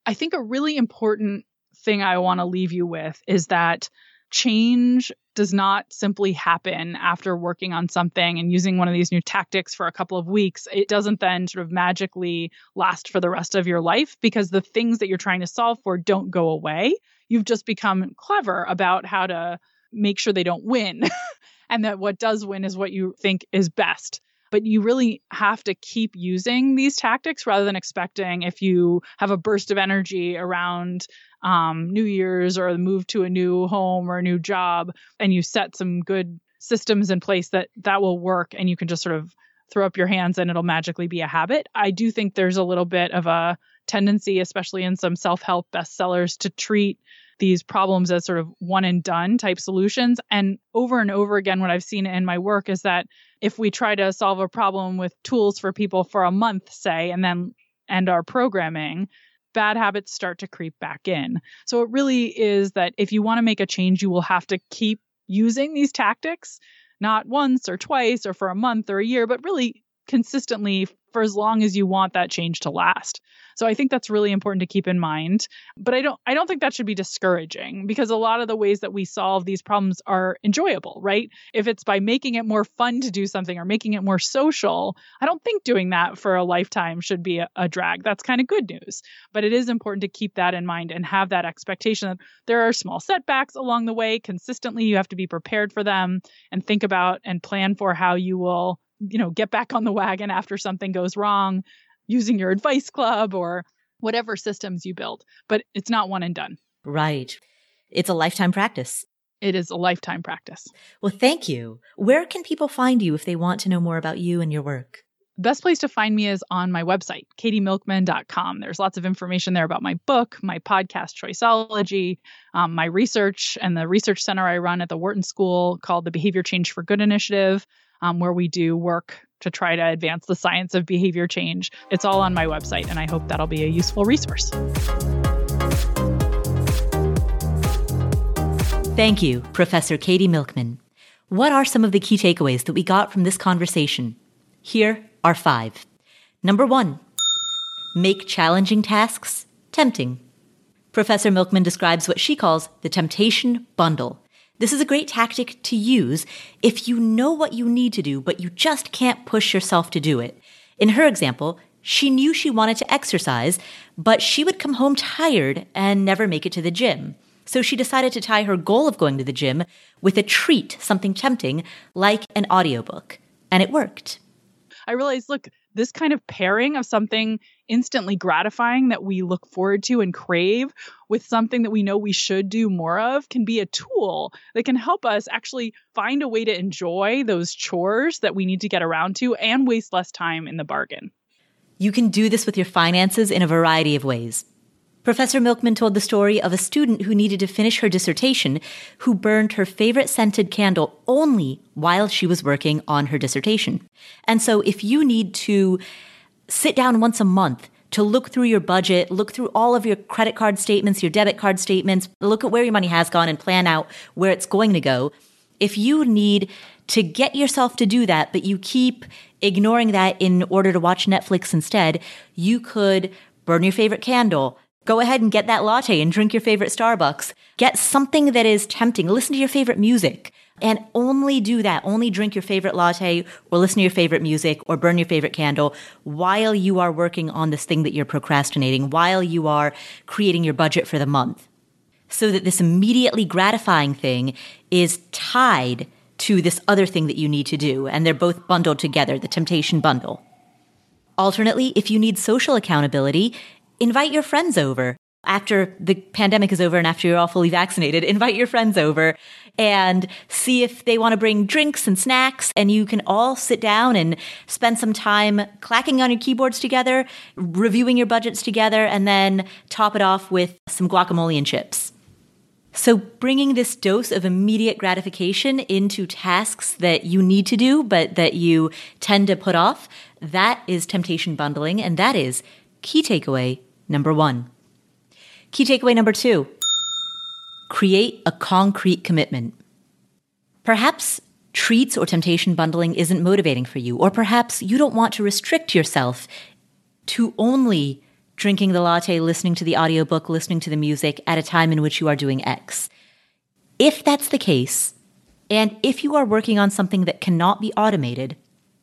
I think a really important thing I want to leave you with is that change does not simply happen after working on something and using one of these new tactics for a couple of weeks. It doesn't then sort of magically last for the rest of your life because the things that you're trying to solve for don't go away. You've just become clever about how to make sure they don't win. and that what does win is what you think is best. But you really have to keep using these tactics rather than expecting if you have a burst of energy around um, New Year's or the move to a new home or a new job, and you set some good systems in place that that will work, and you can just sort of throw up your hands and it'll magically be a habit. I do think there's a little bit of a tendency, especially in some self help bestsellers, to treat these problems as sort of one and done type solutions. And over and over again, what I've seen in my work is that if we try to solve a problem with tools for people for a month, say, and then end our programming, bad habits start to creep back in. So it really is that if you want to make a change, you will have to keep using these tactics, not once or twice or for a month or a year, but really consistently for as long as you want that change to last. So I think that's really important to keep in mind. But I don't I don't think that should be discouraging because a lot of the ways that we solve these problems are enjoyable, right? If it's by making it more fun to do something or making it more social, I don't think doing that for a lifetime should be a, a drag. That's kind of good news. But it is important to keep that in mind and have that expectation that there are small setbacks along the way. Consistently, you have to be prepared for them and think about and plan for how you will you know, get back on the wagon after something goes wrong using your advice club or whatever systems you build. But it's not one and done. Right. It's a lifetime practice. It is a lifetime practice. Well, thank you. Where can people find you if they want to know more about you and your work? Best place to find me is on my website, katymilkman.com. There's lots of information there about my book, my podcast, Choiceology, um, my research, and the research center I run at the Wharton School called the Behavior Change for Good Initiative um, where we do work to try to advance the science of behavior change. It's all on my website, and I hope that'll be a useful resource. Thank you, Professor Katy Milkman. What are some of the key takeaways that we got from this conversation? Here are five. Number one, make challenging tasks tempting. Professor Milkman describes what she calls the temptation bundle. This is a great tactic to use if you know what you need to do, but you just can't push yourself to do it. In her example, she knew she wanted to exercise, but she would come home tired and never make it to the gym. So she decided to tie her goal of going to the gym with a treat, something tempting, like an audiobook. And it worked. I realized, look, this kind of pairing of something instantly gratifying that we look forward to and crave with something that we know we should do more of can be a tool that can help us actually find a way to enjoy those chores that we need to get around to and waste less time in the bargain. You can do this with your finances in a variety of ways. Professor Milkman told the story of a student who needed to finish her dissertation who burned her favorite scented candle only while she was working on her dissertation. And so if you need to sit down once a month to look through your budget, look through all of your credit card statements, your debit card statements, look at where your money has gone and plan out where it's going to go. If you need to get yourself to do that, but you keep ignoring that in order to watch Netflix instead, you could burn your favorite candle, Go ahead and get that latte and drink your favorite Starbucks. Get something that is tempting. Listen to your favorite music and only do that. Only drink your favorite latte or listen to your favorite music or burn your favorite candle while you are working on this thing that you're procrastinating, while you are creating your budget for the month. So that this immediately gratifying thing is tied to this other thing that you need to do. And they're both bundled together, the temptation bundle. Alternately, if you need social accountability, invite your friends over after the pandemic is over and after you're all fully vaccinated, invite your friends over and see if they want to bring drinks and snacks. And you can all sit down and spend some time clacking on your keyboards together, reviewing your budgets together, and then top it off with some guacamole and chips. So, bringing this dose of immediate gratification into tasks that you need to do, but that you tend to put off, that is temptation bundling. And that is key takeaway number one. Key takeaway number two create a concrete commitment. Perhaps treats or temptation bundling isn't motivating for you, or perhaps you don't want to restrict yourself to only drinking the latte, listening to the audiobook, listening to the music at a time in which you are doing X. If that's the case, and if you are working on something that cannot be automated,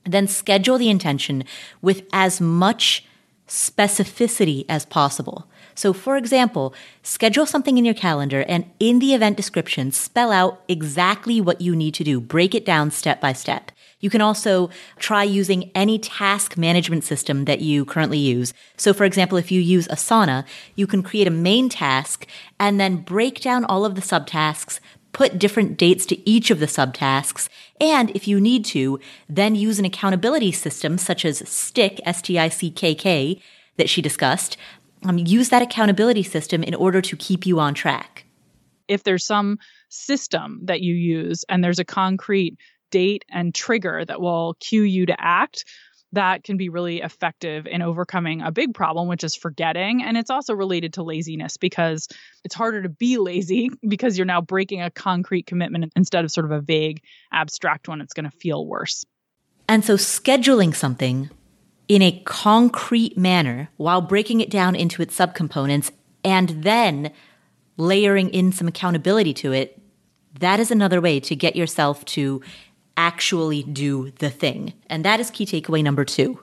then schedule the intention with as much specificity as possible. So, for example, schedule something in your calendar and in the event description, spell out exactly what you need to do. Break it down step by step. You can also try using any task management system that you currently use. So, for example, if you use Asana, you can create a main task and then break down all of the subtasks put different dates to each of the subtasks, and if you need to, then use an accountability system such as STICK, S-T-I-C-K-K, that she discussed. Um, use that accountability system in order to keep you on track. If there's some system that you use and there's a concrete date and trigger that will cue you to act, that can be really effective in overcoming a big problem, which is forgetting. And it's also related to laziness because it's harder to be lazy because you're now breaking a concrete commitment instead of sort of a vague, abstract one. It's going to feel worse. And so scheduling something in a concrete manner while breaking it down into its subcomponents and then layering in some accountability to it, that is another way to get yourself to actually do the thing. And that is key takeaway number two.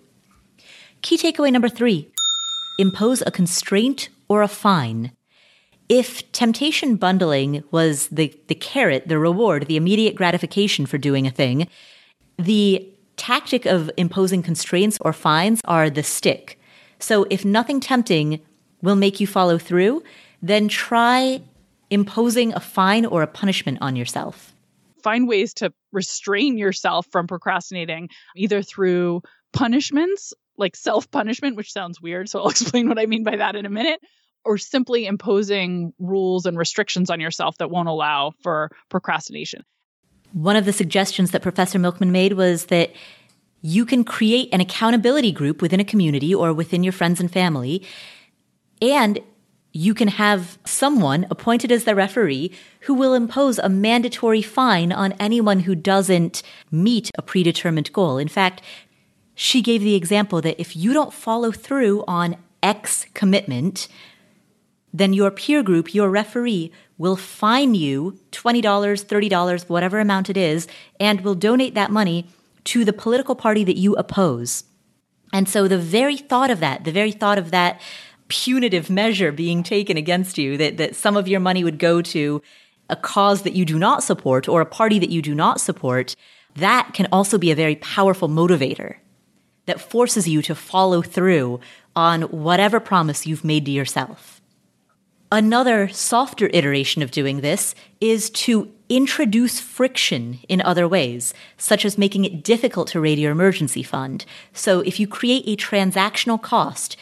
Key takeaway number three impose a constraint or a fine. If temptation bundling was the, the carrot, the reward, the immediate gratification for doing a thing, the tactic of imposing constraints or fines are the stick. So if nothing tempting will make you follow through, then try imposing a fine or a punishment on yourself. Find ways to restrain yourself from procrastinating, either through punishments, like self punishment, which sounds weird. So I'll explain what I mean by that in a minute, or simply imposing rules and restrictions on yourself that won't allow for procrastination. One of the suggestions that Professor Milkman made was that you can create an accountability group within a community or within your friends and family. And you can have someone appointed as the referee who will impose a mandatory fine on anyone who doesn't meet a predetermined goal. In fact, she gave the example that if you don't follow through on X commitment, then your peer group, your referee, will fine you $20, $30, whatever amount it is, and will donate that money to the political party that you oppose. And so the very thought of that, the very thought of that punitive measure being taken against you, that, that some of your money would go to a cause that you do not support or a party that you do not support, that can also be a very powerful motivator that forces you to follow through on whatever promise you've made to yourself. Another softer iteration of doing this is to introduce friction in other ways, such as making it difficult to raid your emergency fund. So if you create a transactional cost,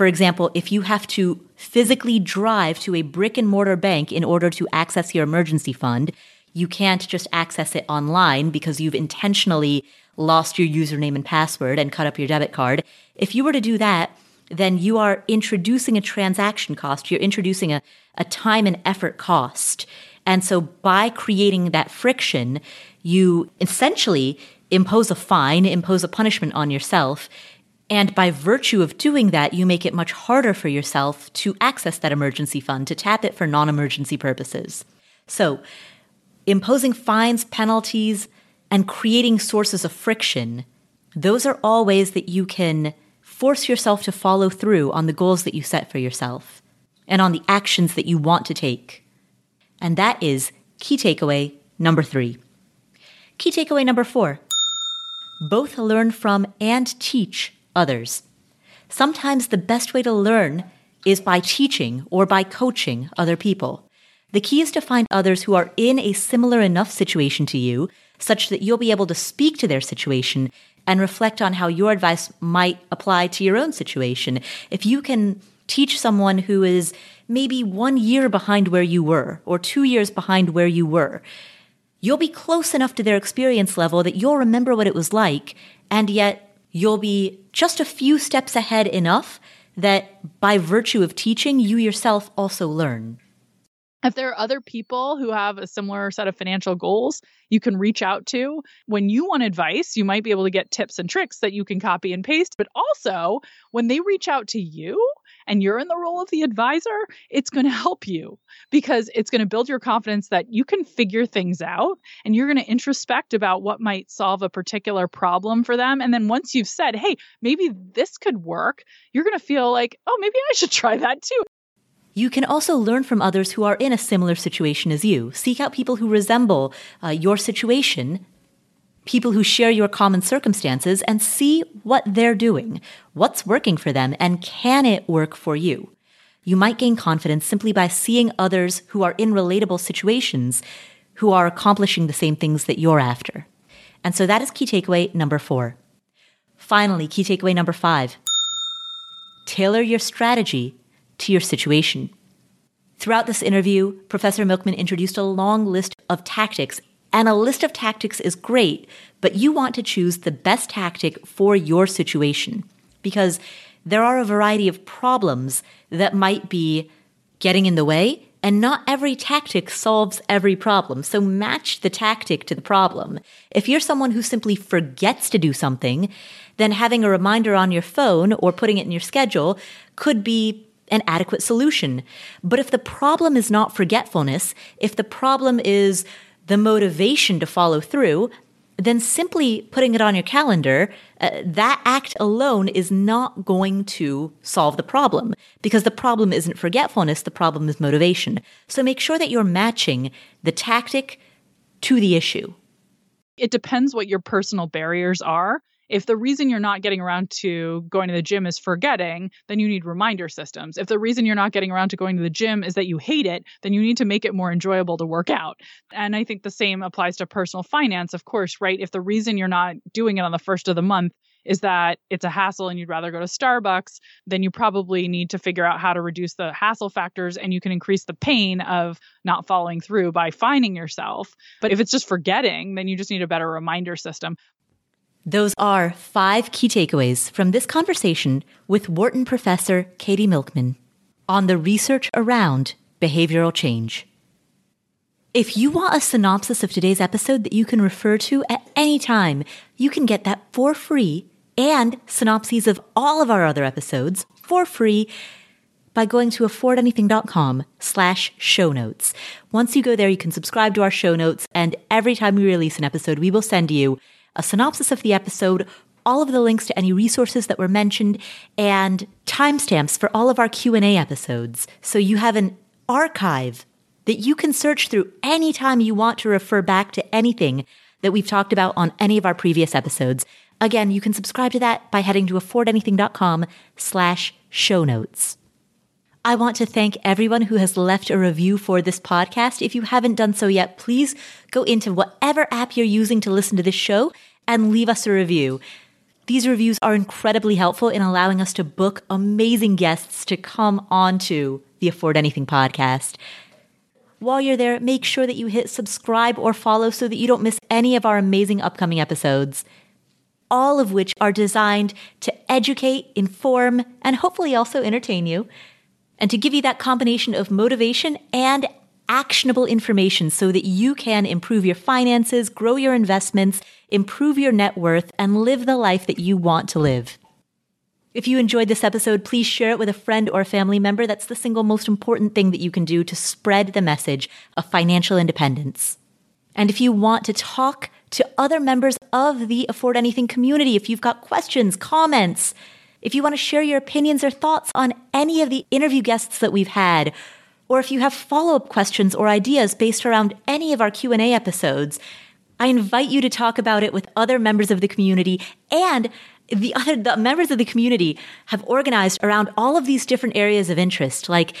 for example, if you have to physically drive to a brick and mortar bank in order to access your emergency fund, you can't just access it online because you've intentionally lost your username and password and cut up your debit card. If you were to do that, then you are introducing a transaction cost. You're introducing a, a time and effort cost. And so by creating that friction, you essentially impose a fine, impose a punishment on yourself. And by virtue of doing that, you make it much harder for yourself to access that emergency fund, to tap it for non emergency purposes. So, imposing fines, penalties, and creating sources of friction, those are all ways that you can force yourself to follow through on the goals that you set for yourself and on the actions that you want to take. And that is key takeaway number three. Key takeaway number four both learn from and teach others. Sometimes the best way to learn is by teaching or by coaching other people. The key is to find others who are in a similar enough situation to you, such that you'll be able to speak to their situation and reflect on how your advice might apply to your own situation. If you can teach someone who is maybe one year behind where you were or two years behind where you were, you'll be close enough to their experience level that you'll remember what it was like, and yet you'll be just a few steps ahead enough that by virtue of teaching, you yourself also learn. If there are other people who have a similar set of financial goals you can reach out to, when you want advice, you might be able to get tips and tricks that you can copy and paste. But also, when they reach out to you and you're in the role of the advisor, it's going to help you because it's going to build your confidence that you can figure things out and you're going to introspect about what might solve a particular problem for them. And then once you've said, hey, maybe this could work, you're going to feel like, oh, maybe I should try that too. You can also learn from others who are in a similar situation as you. Seek out people who resemble uh, your situation, people who share your common circumstances, and see what they're doing, what's working for them, and can it work for you? You might gain confidence simply by seeing others who are in relatable situations who are accomplishing the same things that you're after. And so that is key takeaway number four. Finally, key takeaway number five tailor your strategy to your situation. Throughout this interview, Professor Milkman introduced a long list of tactics, and a list of tactics is great, but you want to choose the best tactic for your situation because there are a variety of problems that might be getting in the way And not every tactic solves every problem. So match the tactic to the problem. If you're someone who simply forgets to do something, then having a reminder on your phone or putting it in your schedule could be an adequate solution. But if the problem is not forgetfulness, if the problem is the motivation to follow through, then simply putting it on your calendar, uh, that act alone is not going to solve the problem because the problem isn't forgetfulness, the problem is motivation. So make sure that you're matching the tactic to the issue. It depends what your personal barriers are. If the reason you're not getting around to going to the gym is forgetting, then you need reminder systems. If the reason you're not getting around to going to the gym is that you hate it, then you need to make it more enjoyable to work out. And I think the same applies to personal finance, of course, right? If the reason you're not doing it on the first of the month is that it's a hassle and you'd rather go to Starbucks, then you probably need to figure out how to reduce the hassle factors and you can increase the pain of not following through by finding yourself. But if it's just forgetting, then you just need a better reminder system. Those are five key takeaways from this conversation with Wharton professor Katy Milkman on the research around behavioral change. If you want a synopsis of today's episode that you can refer to at any time, you can get that for free and synopses of all of our other episodes for free by going to affordanything.com slash show notes. Once you go there, you can subscribe to our show notes and every time we release an episode, we will send you a synopsis of the episode, all of the links to any resources that were mentioned, and timestamps for all of our Q&A episodes. So you have an archive that you can search through anytime you want to refer back to anything that we've talked about on any of our previous episodes. Again, you can subscribe to that by heading to affordanything.com slash show notes. I want to thank everyone who has left a review for this podcast. If you haven't done so yet, please go into whatever app you're using to listen to this show and leave us a review. These reviews are incredibly helpful in allowing us to book amazing guests to come onto the Afford Anything podcast. While you're there, make sure that you hit subscribe or follow so that you don't miss any of our amazing upcoming episodes, all of which are designed to educate, inform, and hopefully also entertain you and to give you that combination of motivation and actionable information so that you can improve your finances, grow your investments, improve your net worth, and live the life that you want to live. If you enjoyed this episode, please share it with a friend or a family member. That's the single most important thing that you can do to spread the message of financial independence. And if you want to talk to other members of the Afford Anything community, if you've got questions, comments, if you want to share your opinions or thoughts on any of the interview guests that we've had, or if you have follow-up questions or ideas based around any of our Q&A episodes, I invite you to talk about it with other members of the community. And the other the members of the community have organized around all of these different areas of interest like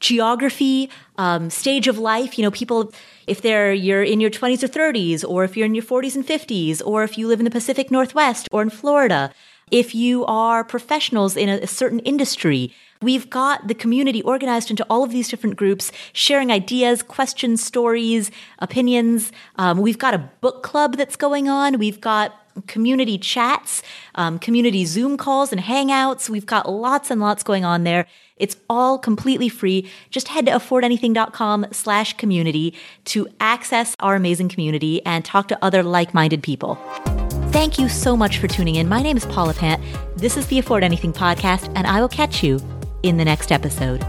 geography um, stage of life you know people if they're you're in your 20s or 30s or if you're in your 40s and 50s or if you live in the pacific northwest or in florida if you are professionals in a, a certain industry, We've got the community organized into all of these different groups, sharing ideas, questions, stories, opinions. Um, we've got a book club that's going on. We've got community chats, um, community Zoom calls and hangouts. We've got lots and lots going on there. It's all completely free. Just head to affordanything.com slash community to access our amazing community and talk to other like-minded people. Thank you so much for tuning in. My name is Paula Pant. This is the Afford Anything podcast, and I will catch you in the next episode.